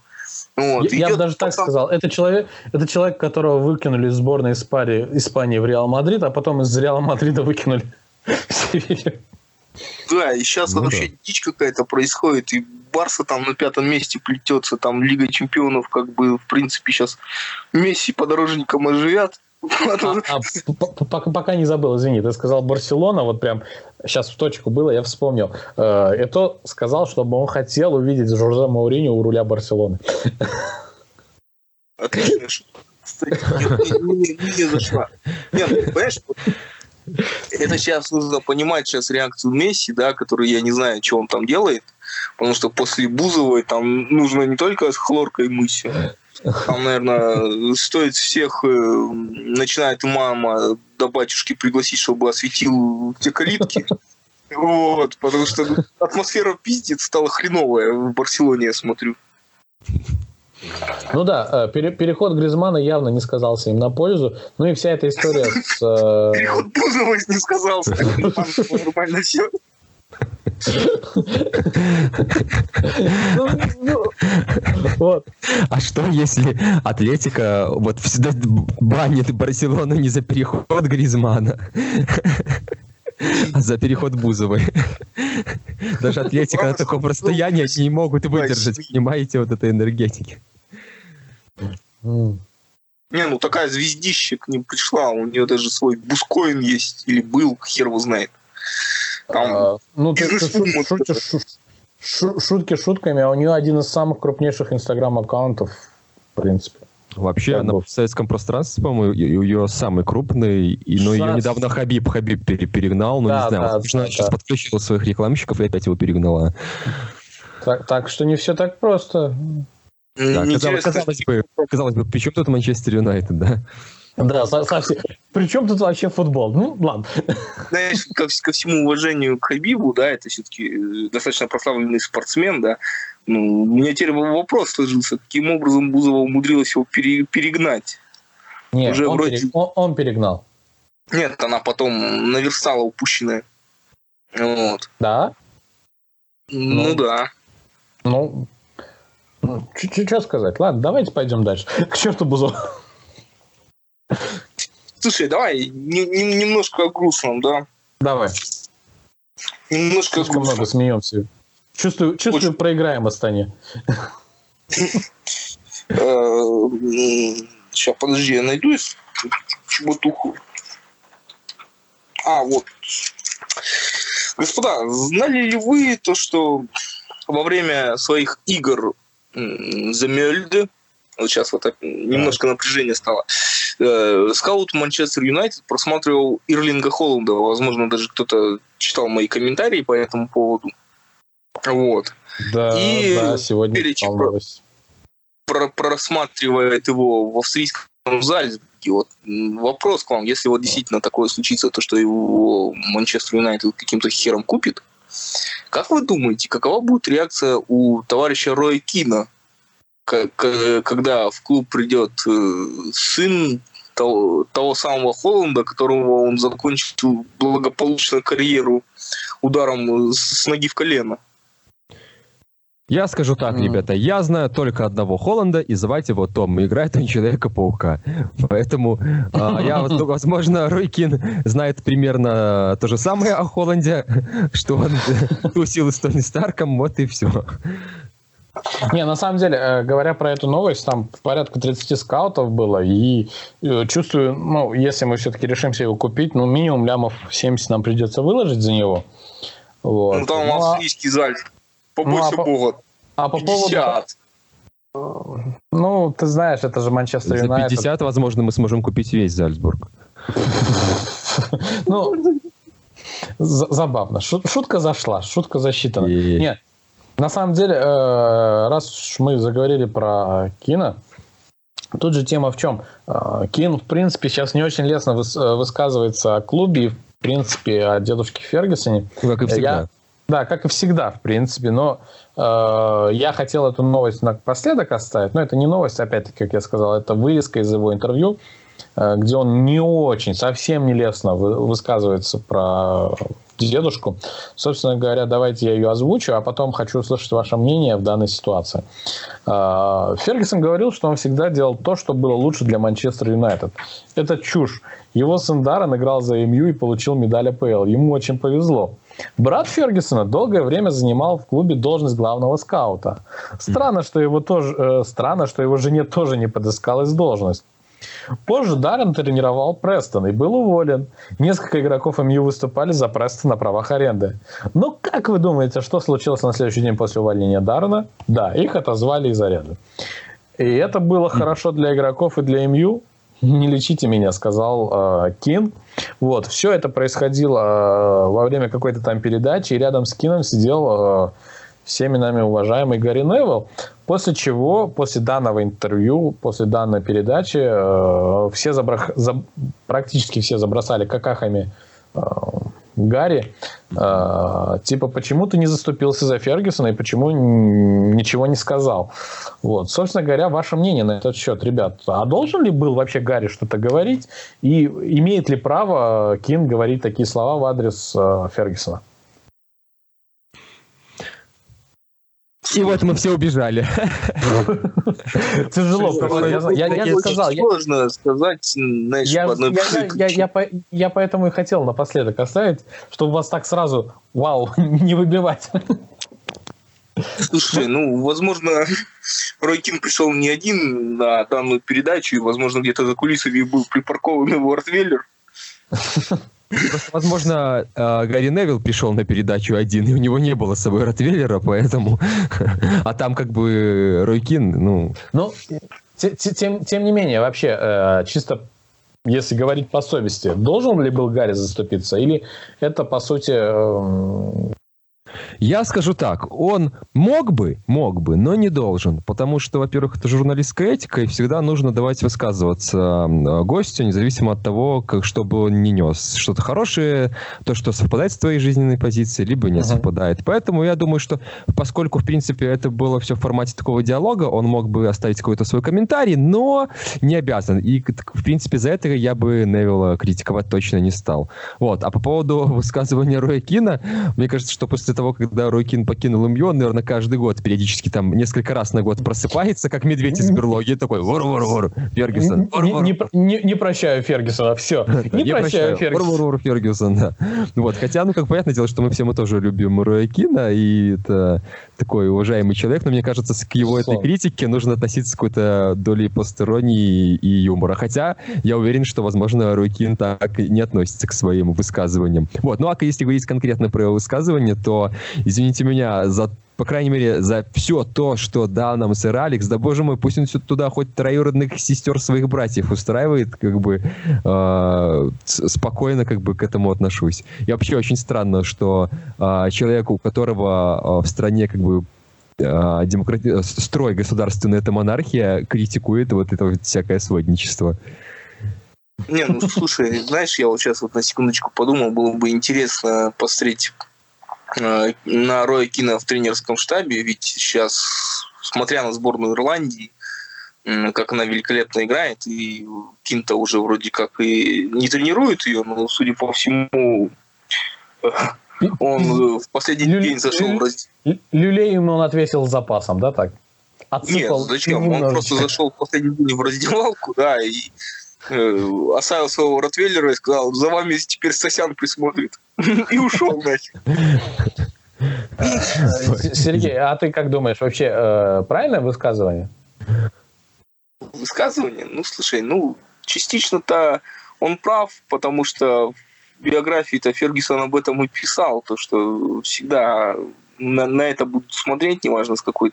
Вот. Я, я бы даже так сказал. Это человек, это человек, которого выкинули из сборной Испании, Испании в Реал Мадрид, а потом из Реала Мадрида выкинули в Севилью. Да, и сейчас ну, вообще да. дичь какая-то происходит, и Барса там на пятом месте плетется, там Лига Чемпионов, как бы, в принципе, сейчас Месси подорожником оживят. А, а, пока не забыл, извини, ты сказал Барселона, вот прям сейчас в точку было, я вспомнил. Это сказал, чтобы он хотел увидеть Жоржа Мауриню у руля Барселоны. Отлично. Не, не, не зашла. Нет, ну, понимаешь, это сейчас нужно понимать сейчас реакцию Месси, да, который я не знаю, что он там делает, потому что после Бузовой там нужно не только с хлоркой мыть, там, наверное, стоит всех, э, начиная от мама до батюшки пригласить, чтобы осветил те калитки. Вот, потому что атмосфера пиздец стала хреновая в Барселоне, я смотрю. Ну да, э, пере, переход Гризмана явно не сказался им на пользу. Ну и вся эта история с... Э, переход Бузова не сказался. Нормально все. А что, если Атлетика вот всегда банит Барселону не за переход Гризмана, а за переход Бузовой? Даже Атлетика на таком расстоянии не могут выдержать, понимаете, вот этой энергетики. Не, ну такая звездища к ним пришла, у нее даже свой бускоин есть, или был, хер его знает. Там а, ну, ты, ты шутишь, шут, шутки шутками, а у нее один из самых крупнейших инстаграм-аккаунтов, в принципе. Вообще, как она в советском пространстве, по-моему, ее самый крупный, и, но ее недавно Хабиб Хабиб перегнал, но да, не знаю, да, возможно, да, сейчас да. подключила своих рекламщиков и опять его перегнала. Так, так что не все так просто. Да, казалось, казалось, бы, казалось бы, при чем тут Манчестер Юнайтед, да? Да, совсем. Причем тут вообще футбол? Ну, ладно. Знаешь, ко, ко всему уважению к Хабибу, да, это все-таки э, достаточно прославленный спортсмен, да, Ну, у меня теперь вопрос сложился, каким образом Бузова умудрилась его пере, перегнать? Нет, Уже он, вроде... перег... он, он перегнал. Нет, она потом наверстала упущенное. Вот. Да? Ну, ну да. Ну, ну что сказать? Ладно, давайте пойдем дальше. К черту Бузов. Слушай, давай не, не, немножко о грустном, да? Давай. Немножко Слишком грустно. много смеемся. Чувствую, чувствую Очень... проиграем Астане. Сейчас, подожди, я найду чеботуху. А, вот. Господа, знали ли вы то, что во время своих игр за Мельде, вот сейчас вот немножко напряжение стало, э, скаут Манчестер Юнайтед просматривал Ирлинга Холланда. Возможно, даже кто-то читал мои комментарии по этому поводу. Вот. Да, и да, сегодня перечь про, про, просматривает его в австрийском Зальцбурге. Вот вопрос к вам, если вот действительно такое случится, то что его Манчестер Юнайтед каким-то хером купит, как вы думаете, какова будет реакция у товарища Роя Кина, когда в клуб придет э, сын того, того самого Холланда, которого он закончил благополучно карьеру ударом с ноги в колено? Я скажу так, mm. ребята, я знаю только одного Холланда, и звать его Том. Играет он Человека-паука. Поэтому э, я, возможно, Ройкин знает примерно то же самое о Холланде, что он тусил с Тони Старком, вот и все. Не, на самом деле, э, говоря про эту новость, там порядка 30 скаутов было, и э, чувствую, ну, если мы все-таки решимся его купить, ну, минимум лямов 70 нам придется выложить за него. Вот. Ну, там ну, австрийский заль Побольше ну, а Бога. А по 50. поводу... Ну, ты знаешь, это же Манчестер Юнайтед. За 50, возможно, мы сможем купить весь Зальцбург. Ну, забавно. Шутка зашла, шутка засчитана. Нет, на самом деле, э, раз мы заговорили про кино, тут же тема в чем? Э, Кин, в принципе, сейчас не очень лестно э, высказывается о клубе и, в принципе, о дедушке Фергюсоне. Как и всегда. Я, да, как и всегда, в принципе, но э, я хотел эту новость напоследок оставить, но это не новость, опять-таки, как я сказал, это вырезка из его интервью, э, где он не очень, совсем нелестно вы, высказывается про дедушку. Собственно говоря, давайте я ее озвучу, а потом хочу услышать ваше мнение в данной ситуации. Э, Фергюсон говорил, что он всегда делал то, что было лучше для Манчестер Юнайтед. Это чушь. Его сын Даррен играл за МЮ и получил медаль АПЛ. Ему очень повезло. Брат Фергюсона долгое время занимал в клубе должность главного скаута. Странно, что его тоже, э, странно, что его жене тоже не подыскалась должность. Позже Даррен тренировал Престон и был уволен. Несколько игроков МЮ выступали за Престон на правах аренды. Но как вы думаете, что случилось на следующий день после увольнения Даррена? Да, их отозвали из аренды. И это было хорошо для игроков и для МЮ, не лечите меня, сказал э, Кин. Вот, все это происходило э, во время какой-то там передачи, и рядом с Кином сидел э, всеми нами уважаемый Гарри Невилл, после чего, после данного интервью, после данной передачи, э, все забрах, за, практически все забросали какахами э, Гарри, э, типа, почему ты не заступился за Фергюсона и почему ничего не сказал? Вот. Собственно говоря, ваше мнение на этот счет, ребят. А должен ли был вообще Гарри что-то говорить? И имеет ли право Кин говорить такие слова в адрес э, Фергюсона? И вот мы все убежали. Тяжело. Я, я сказал. Сложно сказать, знаешь, я, одной поэтому и хотел напоследок оставить, чтобы вас так сразу, вау, не выбивать. Слушай, ну, возможно, Рой Кин пришел не один на данную передачу, и, возможно, где-то за кулисами был припаркован его Ротвейлер. Просто, возможно, э, Гарри Невилл пришел на передачу один, и у него не было с собой Ротвейлера, поэтому... А там как бы Ройкин, ну... Ну, тем, тем не менее, вообще, э, чисто если говорить по совести, должен ли был Гарри заступиться? Или это, по сути... Я скажу так, он мог бы, мог бы, но не должен, потому что, во-первых, это журналистская этика, и всегда нужно давать высказываться гостю, независимо от того, как, что бы он не нес. Что-то хорошее, то, что совпадает с твоей жизненной позицией, либо не uh-huh. совпадает. Поэтому я думаю, что поскольку, в принципе, это было все в формате такого диалога, он мог бы оставить какой-то свой комментарий, но не обязан. И, в принципе, за это я бы Невилла критиковать точно не стал. Вот. А по поводу высказывания Роя Кина, мне кажется, что после того, когда Рой Кин покинул МЮ, он, наверное, каждый год, периодически там несколько раз на год просыпается, как медведь из берлоги, такой вор-вор-вор, Фергюсон. Не, не, не прощаю Фергюсона, все. Не, не прощаю Фергюсона. Вор-вор-вор, Фергюсон, да. Вот. Хотя, ну, как понятное дело, что мы все мы тоже любим Роя Кина, и это такой уважаемый человек, но мне кажется, к его этой критике нужно относиться с какой-то долей посторонней и юмора. Хотя я уверен, что, возможно, Рой Кин так не относится к своим высказываниям. Вот. Ну, а если говорить конкретно про его высказывание, то, извините меня, за по крайней мере, за все то, что дал нам сэр Алекс, да боже мой, пусть он туда хоть троюродных сестер своих братьев устраивает, как бы э, спокойно как бы к этому отношусь. И вообще очень странно, что э, человеку, у которого э, в стране как бы демократи... строй государственный, это монархия, критикует вот это вот всякое сводничество. Не, ну слушай, знаешь, я вот сейчас вот на секундочку подумал, было бы интересно посмотреть э, на Роя Кина в тренерском штабе, ведь сейчас, смотря на сборную Ирландии, как она великолепно играет, и Кинта уже вроде как и не тренирует ее, но, судя по всему, э, он в последний Лю... день зашел в раздел. Люлей ему он отвесил с запасом, да, так? Отсыпал Нет, зачем? Он просто зашел в последний день в раздевалку, да, и Э, оставил своего Ротвейлера и сказал, за вами теперь Сосян присмотрит. И ушел нафиг. Сергей, а ты как думаешь, вообще э, правильное высказывание? Высказывание? Ну, слушай, ну, частично-то он прав, потому что в биографии-то Фергюсон об этом и писал, то, что всегда на, на это будут смотреть, неважно с какой,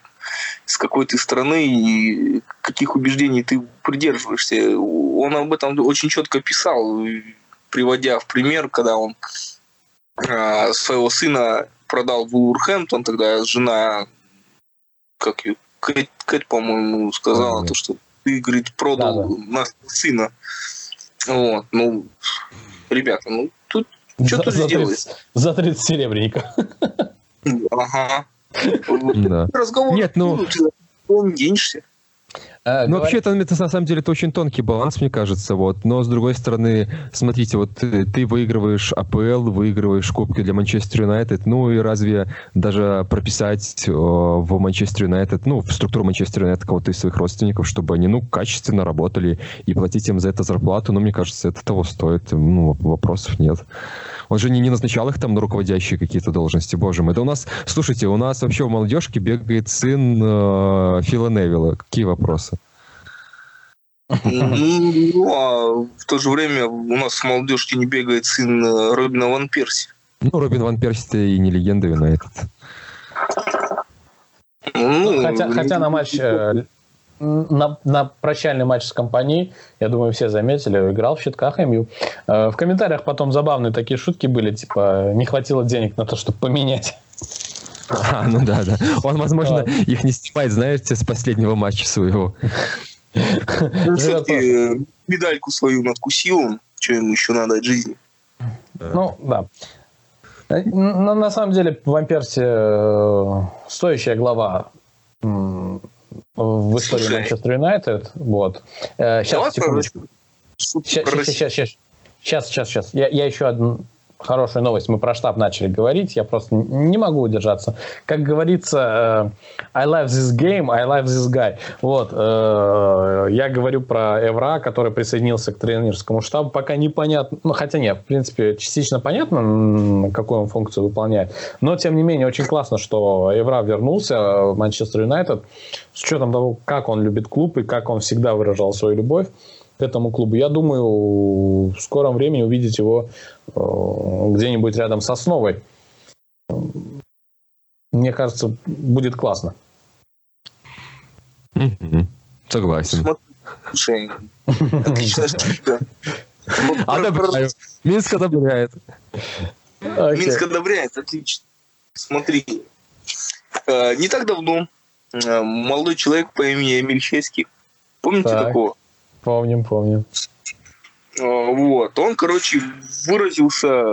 с какой ты страны и каких убеждений ты придерживаешься. Он об этом очень четко писал, приводя в пример, когда он своего сына продал в Уорхэмптон, тогда жена, как ее, Кэт, Кэт по-моему, сказала, то, что ты, говорит, продал да, да. нас сына. Вот, ну, ребята, ну, тут что тут сделать? За 30 серебряников. Ага. Разговор. Нет, ну... Не денешься. А, ну, вообще, это, это на самом деле это очень тонкий баланс, мне кажется. Вот. Но, с другой стороны, смотрите, вот ты, ты выигрываешь АПЛ, выигрываешь кубки для Манчестер Юнайтед. Ну и разве даже прописать э, в Манчестер Юнайтед, ну, в структуру Манчестер Юнайтед кого-то из своих родственников, чтобы они, ну, качественно работали и платить им за это зарплату, ну, мне кажется, это того стоит. Ну, вопросов нет. Он же не, не назначал их там на руководящие какие-то должности, боже мой. Да у нас, слушайте, у нас вообще в молодежке бегает сын э, Фила Невилла. Какие вопросы? Ну, а в то же время у нас в молодежке не бегает сын э, Робина Ван Перси. Ну, Робин Ван Перси и не легенда Юнайтед. Ну, хотя, хотя на матч э, на, на прощальный матч с компанией, я думаю, все заметили, играл в щитках МЮ. Э, в комментариях потом забавные такие шутки были, типа, не хватило денег на то, чтобы поменять. А, ну да, да. Он, возможно, их не снимает, знаете, с последнего матча своего. Ну, все-таки медальку свою надкусил что ему еще надо от жизни. Ну, да. На, на самом деле, в э, стоящая глава в истории Манчестер Юнайтед. Вот. Сейчас, э, секундочку. Сейчас, сейчас, сейчас, сейчас, сейчас, сейчас. Я, я еще одну хорошую новость. Мы про штаб начали говорить, я просто не могу удержаться. Как говорится, э, I love this game, I love this guy. Вот. Э, я говорю про Эвра, который присоединился к тренерскому штабу. Пока непонятно, ну хотя нет, в принципе, частично понятно, какую он функцию выполняет. Но, тем не менее, очень классно, что Эвра вернулся в Манчестер Юнайтед с учетом того, как он любит клуб и как он всегда выражал свою любовь к этому клубу. Я думаю, в скором времени увидеть его э, где-нибудь рядом с основой. Мне кажется, будет классно. Согласен. Одобряю. Минск одобряет. Минск одобряет, отлично. Смотри, э, не так давно э, молодой человек по имени Эмиль Хески, помните так, такого? Помним, помним. Э, вот, он, короче, выразился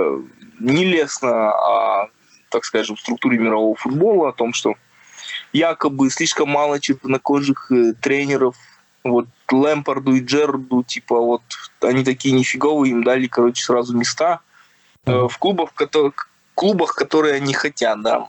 нелестно о, так скажем, структуре мирового футбола, о том, что якобы слишком мало чернокожих тренеров, вот Лэмпорду и Джерарду, типа, вот они такие нифиговые, им дали, короче, сразу места в клубах, в клубах, которые они хотят, да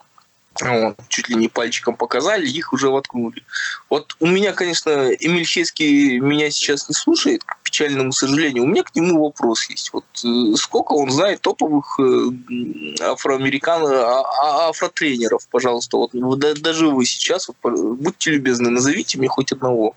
вот, чуть ли не пальчиком показали, их уже воткнули. Вот у меня, конечно, Эмиль Хеский меня сейчас не слушает, к печальному сожалению. У меня к нему вопрос есть. Вот э, сколько он знает топовых э, афроамерикан, а, а, афротренеров, пожалуйста. Вот даже вы сейчас, вот, будьте любезны, назовите мне хоть одного.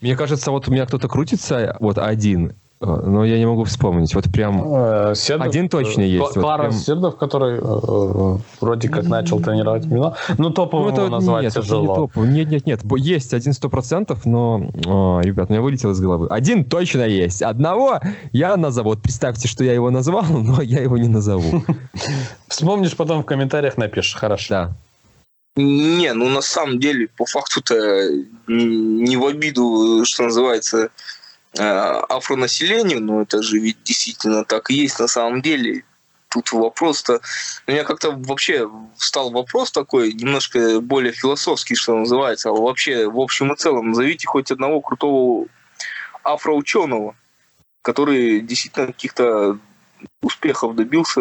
Мне кажется, вот у меня кто-то крутится, вот один, но я не могу вспомнить. Вот прям э, Сердов, один точно есть. Кларенс вот прям... Сердов, который э, вроде как начал тренировать Милан. Ну, топовым ну, это, его назвать нет, тяжело. не топовый. Нет, нет, нет. Есть один сто процентов, но... О, ребят, у меня вылетело из головы. Один точно есть. Одного я назову. Вот представьте, что я его назвал, но я его не назову. Вспомнишь, потом в комментариях напишешь. Хорошо. Да. Не, ну на самом деле, по факту-то не в обиду, что называется, Э, афронаселению, но это же ведь действительно так и есть на самом деле. Тут вопрос-то... У меня как-то вообще встал вопрос такой, немножко более философский, что называется. А вообще, в общем и целом, назовите хоть одного крутого афроученого, который действительно каких-то успехов добился.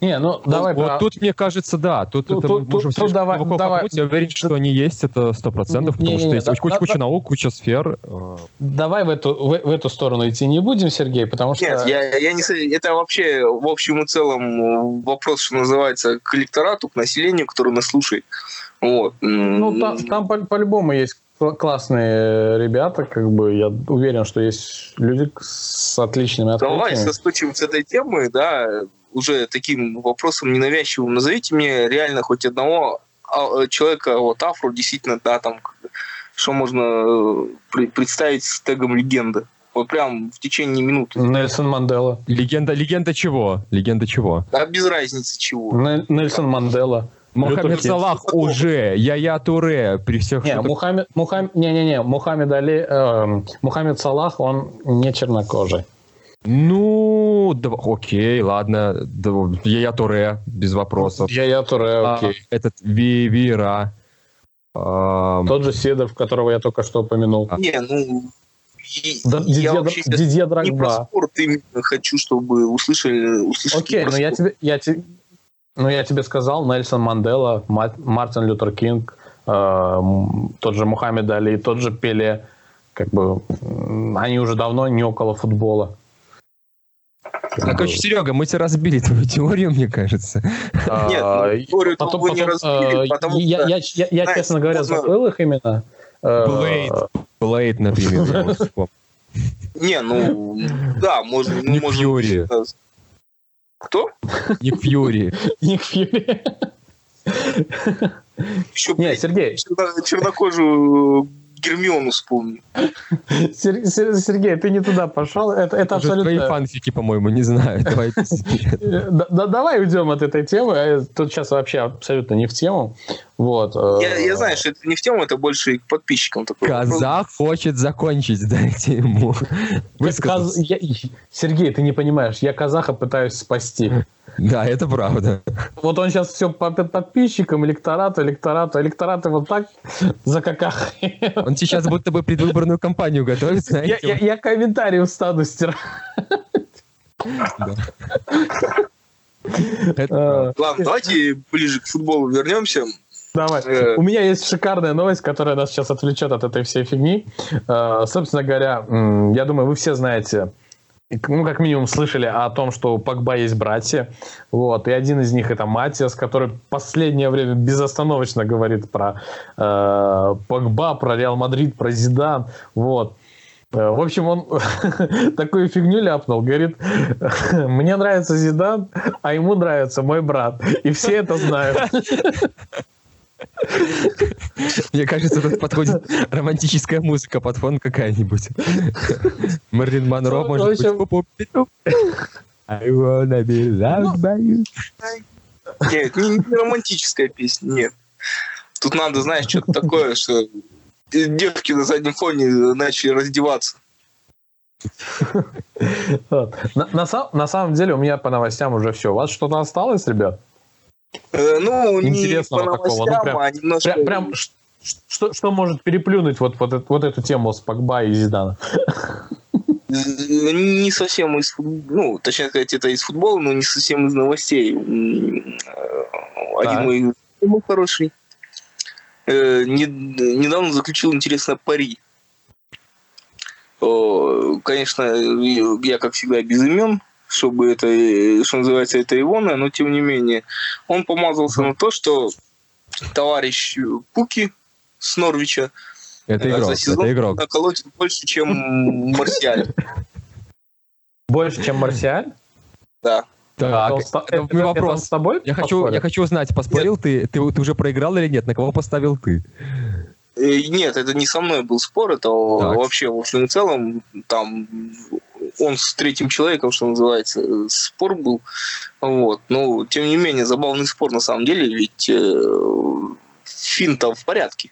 Не, ну давай. Вот, про... тут мне кажется, да, тут, тут, это тут, мы можем тут давай, давай. Я уверен, что они есть, это сто процентов, потому не, что не, есть да, куча, да, куча да, наук, куча сфер. Э. Давай в эту в, в эту сторону идти не будем, Сергей, потому что. Нет, я, я не это вообще в общем и целом вопрос, что называется, к электорату, к населению, который нас слушает. Вот. Ну там, там по- по-любому есть классные ребята, как бы я уверен, что есть люди с отличными открытиями. Давай соскочим с этой темы, да, уже таким вопросом ненавязчивым. Назовите мне реально хоть одного а, человека, вот афро, действительно, да, там, что можно э, представить с тегом легенды. Вот прям в течение минуты. Нельсон Мандела. Легенда, легенда чего? Легенда чего? Да, без разницы чего. Нельсон Мандела. Мухаммед Салах уже, Я-Я Туре, при всех... Не, Мухаммед, Мухаммед, не, не, не, Мухаммед Али, э, Мухаммед Салах, он не чернокожий. Ну, да, окей, ладно. Да, Я-Я Туре, без вопросов. Я-Я Туре, а, окей. А, этот Ви Вира. А, Тот же Седов, которого я только что упомянул. А. Не, ну, да, я Дидье, вообще Дидье Драгба. не про спорт именно хочу, чтобы услышали, услышали Окей, но я тебе, я, тебе, ну, я тебе сказал, Нельсон Мандела, Мартин Лютер Кинг, э, тот же Мухаммед Али, тот же Пеле. Как бы они уже давно не около футбола. А, короче, Серега, мы тебе разбили твою теорию, мне кажется. А, Нет, ну, теорию потом, потом, не разбили, э, потому я, что... Я, я, я, честно говоря, забыл их именно. Блейд, Блейд, например. Не, ну, да, можно... Не Фьюри. Кто? Ник Фьюри. Ник Фьюри. Еще, Не, Сергей. Чернокожую Гермиону вспомни. Сергей, ты не туда пошел. Это, это абсолютно... твои фанфики, по-моему, не знаю. Давай, давай уйдем от этой темы. А тут сейчас вообще абсолютно не в тему. Вот. Э, я, я знаю, что это не в тему, это больше к подписчикам. Такой Казах вопрос. хочет закончить, дайте ему. Каз... Я... Сергей, ты не понимаешь, я казаха пытаюсь спасти. Да, это правда. Вот он сейчас все по подписчикам, электорату, электорату, электораты вот так за каках. Он сейчас будто бы предвыборную кампанию готовит, знаете. Я, я, я комментарий устану стирать. Ладно, давайте ближе к футболу вернемся. Давай. Э, У меня есть шикарная новость, которая нас сейчас отвлечет от этой всей фигни. Э, собственно говоря, я думаю, вы все знаете, ну, как минимум, слышали о том, что у Погба есть братья. Вот. И один из них это Матиас, который в последнее время безостановочно говорит про э, Погба, про Реал Мадрид, про Зидан. Вот. Э, в общем, он такую фигню ляпнул, говорит, мне нравится Зидан, а ему нравится мой брат. И все это знают. Мне кажется, тут подходит романтическая музыка под фон какая-нибудь. Мерлин Монро, может быть. I wanna be loved by you. Нет, не, не романтическая песня, нет. Тут надо, знаешь, что-то такое, что девки на заднем фоне начали раздеваться. На самом деле у меня по новостям уже все. У вас что-то осталось, ребят? Э, ну, Интересного не по такого. Ну, прям, а немножко... прям, прям что, что может переплюнуть вот, вот, вот эту тему с Погба и Зидана? Не совсем из ну, точнее сказать, это из футбола, но не совсем из новостей. Один мой был хороший. Э, недавно заключил интересное пари. Конечно, я, как всегда, без имен, чтобы это, что называется, это Ивона, но тем не менее, он помазался на то, что товарищ Пуки с Норвича это игрок, за сезон это игрок. наколотит больше, чем Марсиаль. Больше, чем Марсиаль? Да. Так, это, это, это вопрос. Это с тобой я хочу, я хочу узнать, поспорил ты, ты, ты уже проиграл или нет? На кого поставил ты? Э, нет, это не со мной был спор, это так. вообще в общем и целом там он с третьим человеком, что называется, спор был. Вот. Но, тем не менее, забавный спор на самом деле, ведь э, фин-то в порядке.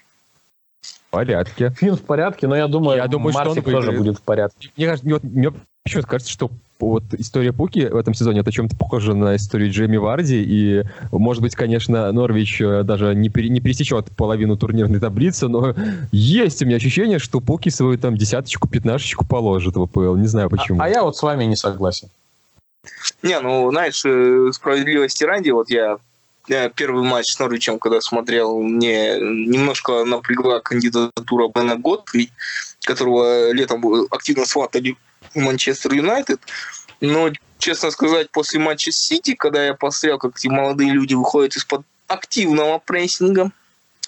В порядке. Фин в порядке, но я думаю, я думаю Марсик что он тоже будет в порядке. Мне, мне, мне почему-то кажется, что вот история Пуки в этом сезоне это чем-то похоже на историю Джейми Варди, и, может быть, конечно, Норвич э, даже не, пере, не пересечет половину турнирной таблицы, но есть у меня ощущение, что Пуки свою там десяточку, пятнашечку положит в АПЛ, не знаю почему. А, а я вот с вами не согласен. Не, ну, знаешь, э, справедливости ради, вот я первый матч с Норвичем, когда смотрел, мне немножко напрягла кандидатура Бена Готфри, которого летом активно сватали Манчестер Юнайтед. Но, честно сказать, после матча с Сити, когда я посмотрел, как эти молодые люди выходят из-под активного прессинга,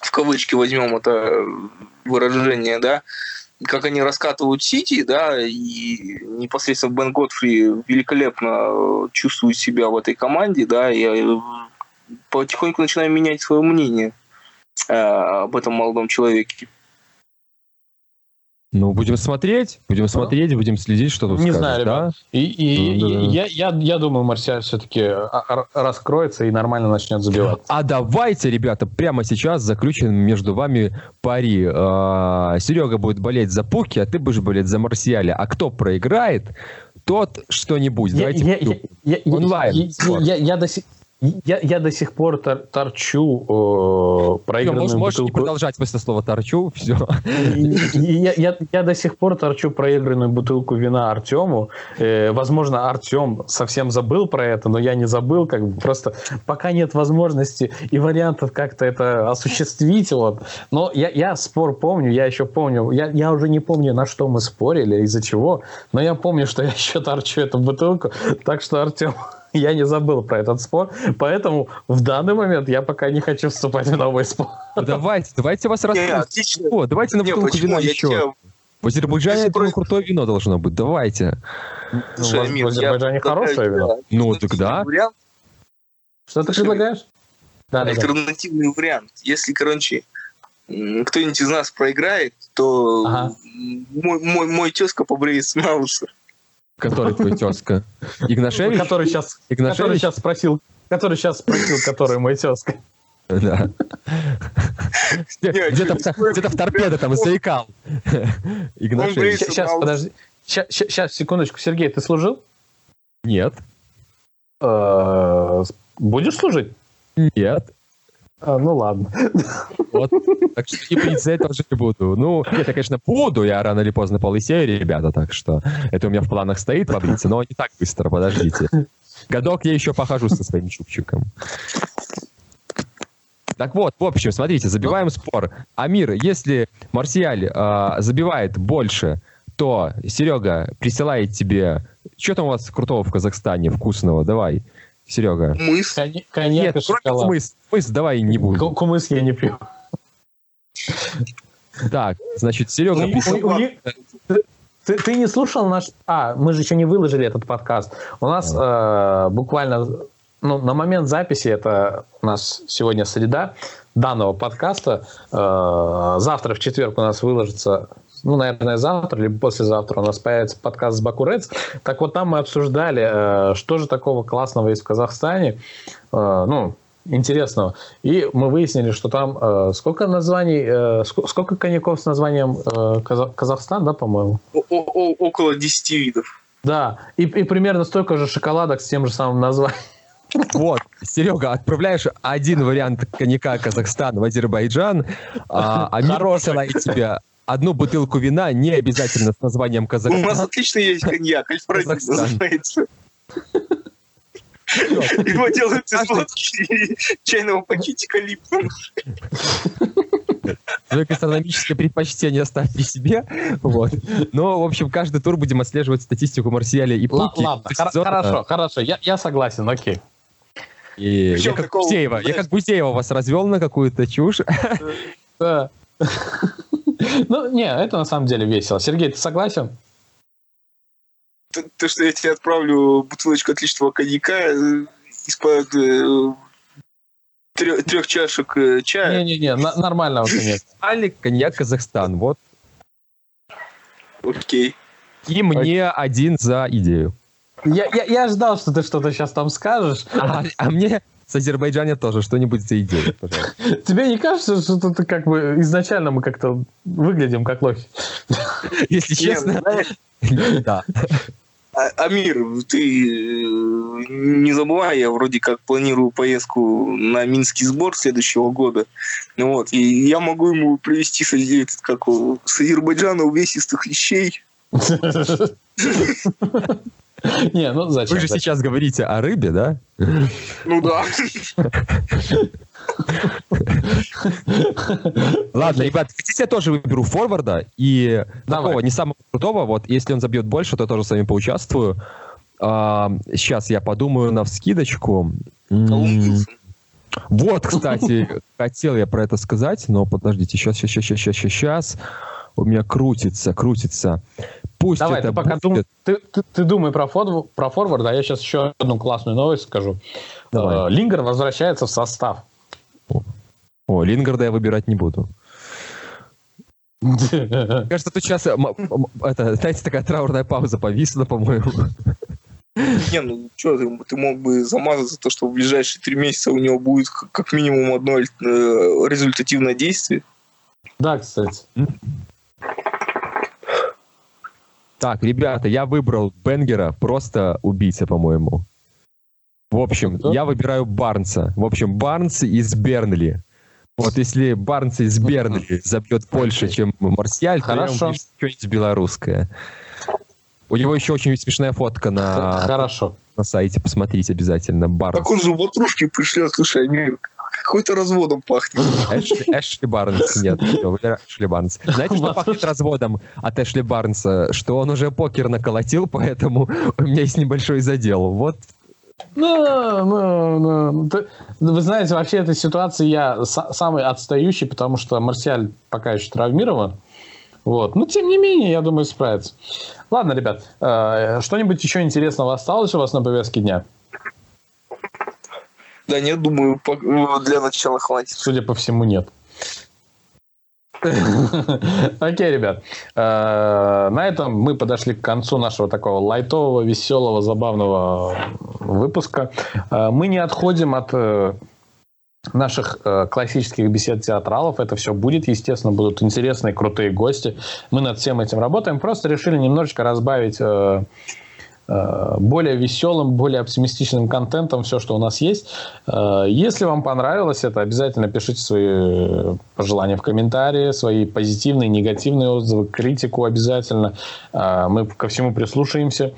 в кавычки возьмем это выражение, да, как они раскатывают Сити, да, и непосредственно Бен Готфри великолепно чувствует себя в этой команде, да, я потихоньку начинаю менять свое мнение э, об этом молодом человеке. Ну, будем смотреть, будем смотреть, будем следить, что тут Не скажешь, знаю, ребят. Да? И, и, ну, да. я, я, я думаю, Марсиаль все-таки а, раскроется и нормально начнет забивать. А давайте, ребята, прямо сейчас заключим между вами пари. А, Серега будет болеть за Пуки, а ты будешь болеть за Марсиаля. А кто проиграет, тот что-нибудь. Давайте я, я, я, онлайн. Я, я, я, до сих я, я до сих пор тор, торчу э, проигранную все, можешь, бутылку... не продолжать после слова торчу, все. Я, я, я до сих пор торчу проигранную бутылку вина Артему. Э, возможно, Артем совсем забыл про это, но я не забыл. Как бы просто пока нет возможности и вариантов как-то это осуществить. Вот. Но я, я спор помню, я еще помню. Я, я уже не помню, на что мы спорили, из-за чего. Но я помню, что я еще торчу эту бутылку. Так что, Артем, я не забыл про этот спор, поэтому в данный момент я пока не хочу вступать в новый спор. Давайте, давайте вас рассказывать. Давайте на бутылку вина еще. В Азербайджане, я думаю, крутое вино должно быть. Давайте. Слушай, в Азербайджане хорошее вино. Ну, тогда. Что ты предлагаешь? Да, Альтернативный да. вариант. Если, короче, кто-нибудь из нас проиграет, то ага. мой, мой, мой тезка побреет с Мауса. Который твой тезка? Игнашевич? Который сейчас, Игнашевич? который сейчас спросил, который сейчас спросил, который мой тезка. Да. Где-то где в торпедо там заикал. Игнашевич. Сейчас, подожди. Сейчас, секундочку. Сергей, ты служил? Нет. Э, будешь служить? Нет. А, ну ладно. Вот. Так что и принципе тоже не буду. Ну, нет, я, конечно, буду, я рано или поздно полысею, ребята, так что это у меня в планах стоит побриться, но не так быстро, подождите. Годок я еще похожу со своим чупчиком. Так вот, в общем, смотрите, забиваем ну. спор. Амир, если Марсиаль э, забивает больше, то Серега присылает тебе... Что там у вас крутого в Казахстане вкусного? Давай. Серега. Мыс. Коньяк Нет, шоколад. Мыс. Мыс давай не будем. Кумыс я не пью. Так, значит, Серега... Ты, ты не слушал наш... А, мы же еще не выложили этот подкаст. У нас э, буквально ну, на момент записи, это у нас сегодня среда данного подкаста, э, завтра в четверг у нас выложится ну, наверное, завтра, либо послезавтра у нас появится подкаст с Баку Рeds. Так вот, там мы обсуждали, что же такого классного есть в Казахстане. Ну, интересного. И мы выяснили, что там э, сколько названий, э, сколько, коньяков с названием э, Казах, Казахстан, да, по-моему? Около 10 видов. Да, и, и примерно столько же шоколадок с тем же самым названием. Вот, Серега, отправляешь один вариант коньяка Казахстан в Азербайджан, а, а мир посылает тебе одну бутылку вина, не обязательно с названием Казахстан. У нас отлично есть коньяк, Альфред называется. Его делают из водки чайного пакетика Липтон. Свое гастрономическое предпочтение оставь при себе. Вот. Но, в общем, каждый тур будем отслеживать статистику Марсиаля и Пуки. Ладно, хорошо, хорошо, я, я согласен, окей. И я как такого, Гузеева, я как Гузеева вас развел на какую-то чушь. Да. Ну, не, это на самом деле весело. Сергей, ты согласен? то, что я тебе отправлю бутылочку отличного коньяка э, из-под э, трех, чашек э, чая. Не-не-не, нормального коньяка. Нормальный коньяк Казахстан, вот. Окей. И мне один за идею. Я, я, я ждал, что ты что-то сейчас там скажешь. А, а мне с Азербайджана тоже что-нибудь за идею, пожалуйста. Тебе не кажется, что ты как бы изначально мы как-то выглядим как лохи? Если честно, да. А, Амир, ты э, не забывай, я вроде как планирую поездку на Минский сбор следующего года. Вот, и я могу ему привезти как, с Азербайджана увесистых вещей. Не, ну зачем? Вы же сейчас говорите о рыбе, да? Ну да. Ладно, ребят, хотите я тоже выберу форварда и такого не самого крутого, вот если он забьет больше, то тоже с вами поучаствую. сейчас я подумаю на вскидочку. Вот, кстати, хотел я про это сказать, но подождите, сейчас, сейчас, сейчас, сейчас, сейчас. У меня крутится, крутится. Пусть Давай, это ты пока будет. дум... ты, ты, ты думай про, фор... про форвард, а я сейчас еще одну классную новость скажу. Давай. Э, Лингер возвращается в состав. О, Лингарда я выбирать не буду. Кажется, тут сейчас это, знаете, такая траурная пауза повисла, по-моему. Не, ну что, ты, ты мог бы замазать за то, что в ближайшие три месяца у него будет как минимум одно э, результативное действие. Да, кстати. Так, ребята, я выбрал Бенгера, просто убийца, по-моему. В общем, Кто? я выбираю Барнса. В общем, Барнс из Бернли. Вот если Барнс из Бернли забьет больше, чем Марсиаль, то я что-нибудь белорусское. У него еще очень смешная фотка на, Хорошо. на сайте, посмотрите обязательно. Барнс. Так он же ватрушки пришлет, слушай, они какой-то разводом пахнет. Эшли, Эшли Барнс, нет, Эшли Барнс. Знаете, что пахнет разводом от Эшли Барнса? Что он уже покер наколотил, поэтому у меня есть небольшой задел. Вот ну, ну, ну. Вы знаете, вообще этой ситуации я самый отстающий, потому что Марсиаль пока еще травмирован. Вот. Но, тем не менее, я думаю, справится. Ладно, ребят, э, что-нибудь еще интересного осталось у вас на повестке дня? Да нет, думаю, для начала хватит. Судя по всему, нет. Окей, ребят. Э, на этом мы подошли к концу нашего такого лайтового, веселого, забавного выпуска. Э, мы не отходим от э, наших классических бесед театралов. Это все будет, естественно, будут интересные, крутые гости. Мы над всем этим работаем. Просто решили немножечко разбавить более веселым, более оптимистичным контентом все, что у нас есть. Э, если вам понравилось это, обязательно пишите свои пожелания в комментарии, свои позитивные, негативные отзывы, критику обязательно. Э, мы ко всему прислушаемся.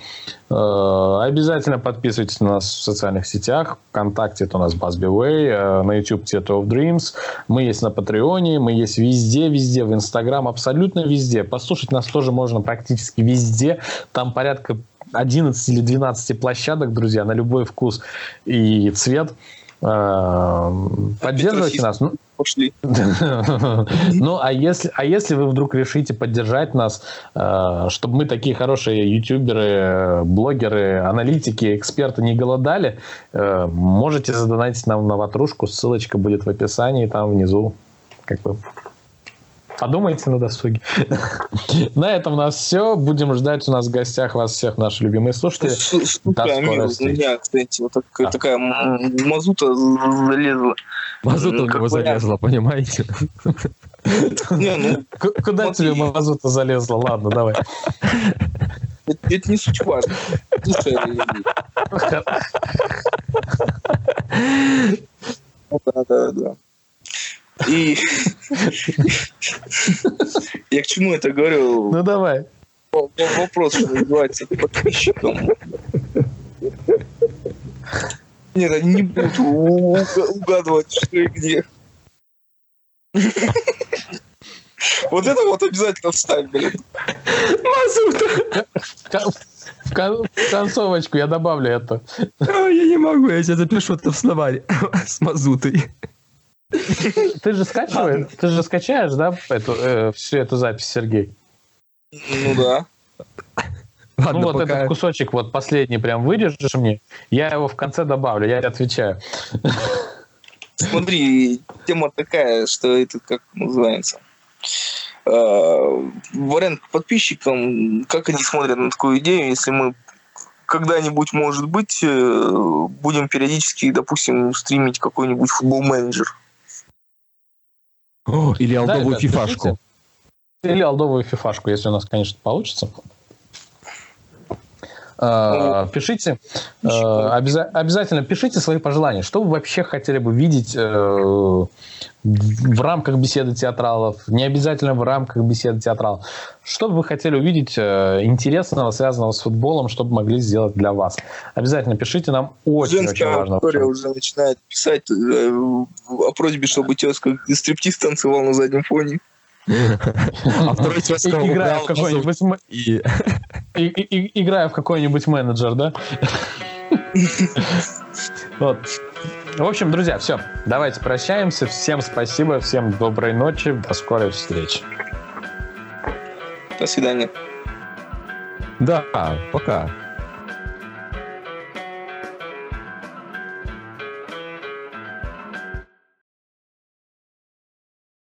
Обязательно подписывайтесь на нас в социальных сетях. Вконтакте это у нас BuzzBeWay, на YouTube Theater of Dreams. Мы есть на Патреоне, мы есть везде, везде, в Инстаграм, абсолютно везде. Послушать нас тоже можно практически везде. Там порядка 11 или 12 площадок, друзья, на любой вкус и цвет. Э, поддерживайте нас. Ну, Пошли. ну, а если, а если вы вдруг решите поддержать нас, э, чтобы мы такие хорошие ютуберы, блогеры, аналитики, эксперты не голодали, э, можете задонатить нам на ватрушку, ссылочка будет в описании, там внизу. Как бы Подумайте на досуге. На этом у нас все. Будем ждать у нас в гостях вас всех, наши любимые слушатели. Слушай, Амир, у меня, кстати, вот так, такая мазута залезла. Мазута у него залезла, понимаете? Ну, Куда тебе мазута залезла? Ладно, давай. Это не суть важно. Да, да, да. И я к чему это говорю? Ну давай. Вопрос, что называется, подписчикам. Нет, они не будут угадывать, что и где. Вот это вот обязательно вставь, блин. Мазута. В концовочку я добавлю это. Я не могу, я тебе запишу это в словаре с мазутой. Ты же скачиваешь, ты же скачаешь, да, эту, э, всю эту запись, Сергей? Ну да. Ладно, ну вот пока... этот кусочек вот последний прям выдержишь мне, я его в конце добавлю, я отвечаю. Смотри, тема такая, что это как называется. Э, вариант подписчикам, как они смотрят на такую идею, если мы когда-нибудь, может быть, э, будем периодически, допустим, стримить какой-нибудь футбол-менеджер. Или алдовую да, фифашку. Или алдовую фифашку, если у нас, конечно, получится. Uh, пишите, uh, обяза- обязательно пишите свои пожелания. Что вы вообще хотели бы видеть в рамках беседы театралов, не обязательно в рамках беседы театралов. Что бы вы хотели увидеть интересного, связанного с футболом, чтобы могли сделать для вас? Обязательно пишите нам, очень, Женская очень важно. Женская уже начинает писать э, о просьбе, чтобы тезка стриптиз танцевал на заднем фоне. А второй Играя в какой-нибудь... Играя в какой-нибудь менеджер, да? Вот. В общем, друзья, все. Давайте прощаемся. Всем спасибо, всем доброй ночи. До скорой встречи. До свидания. Да, пока.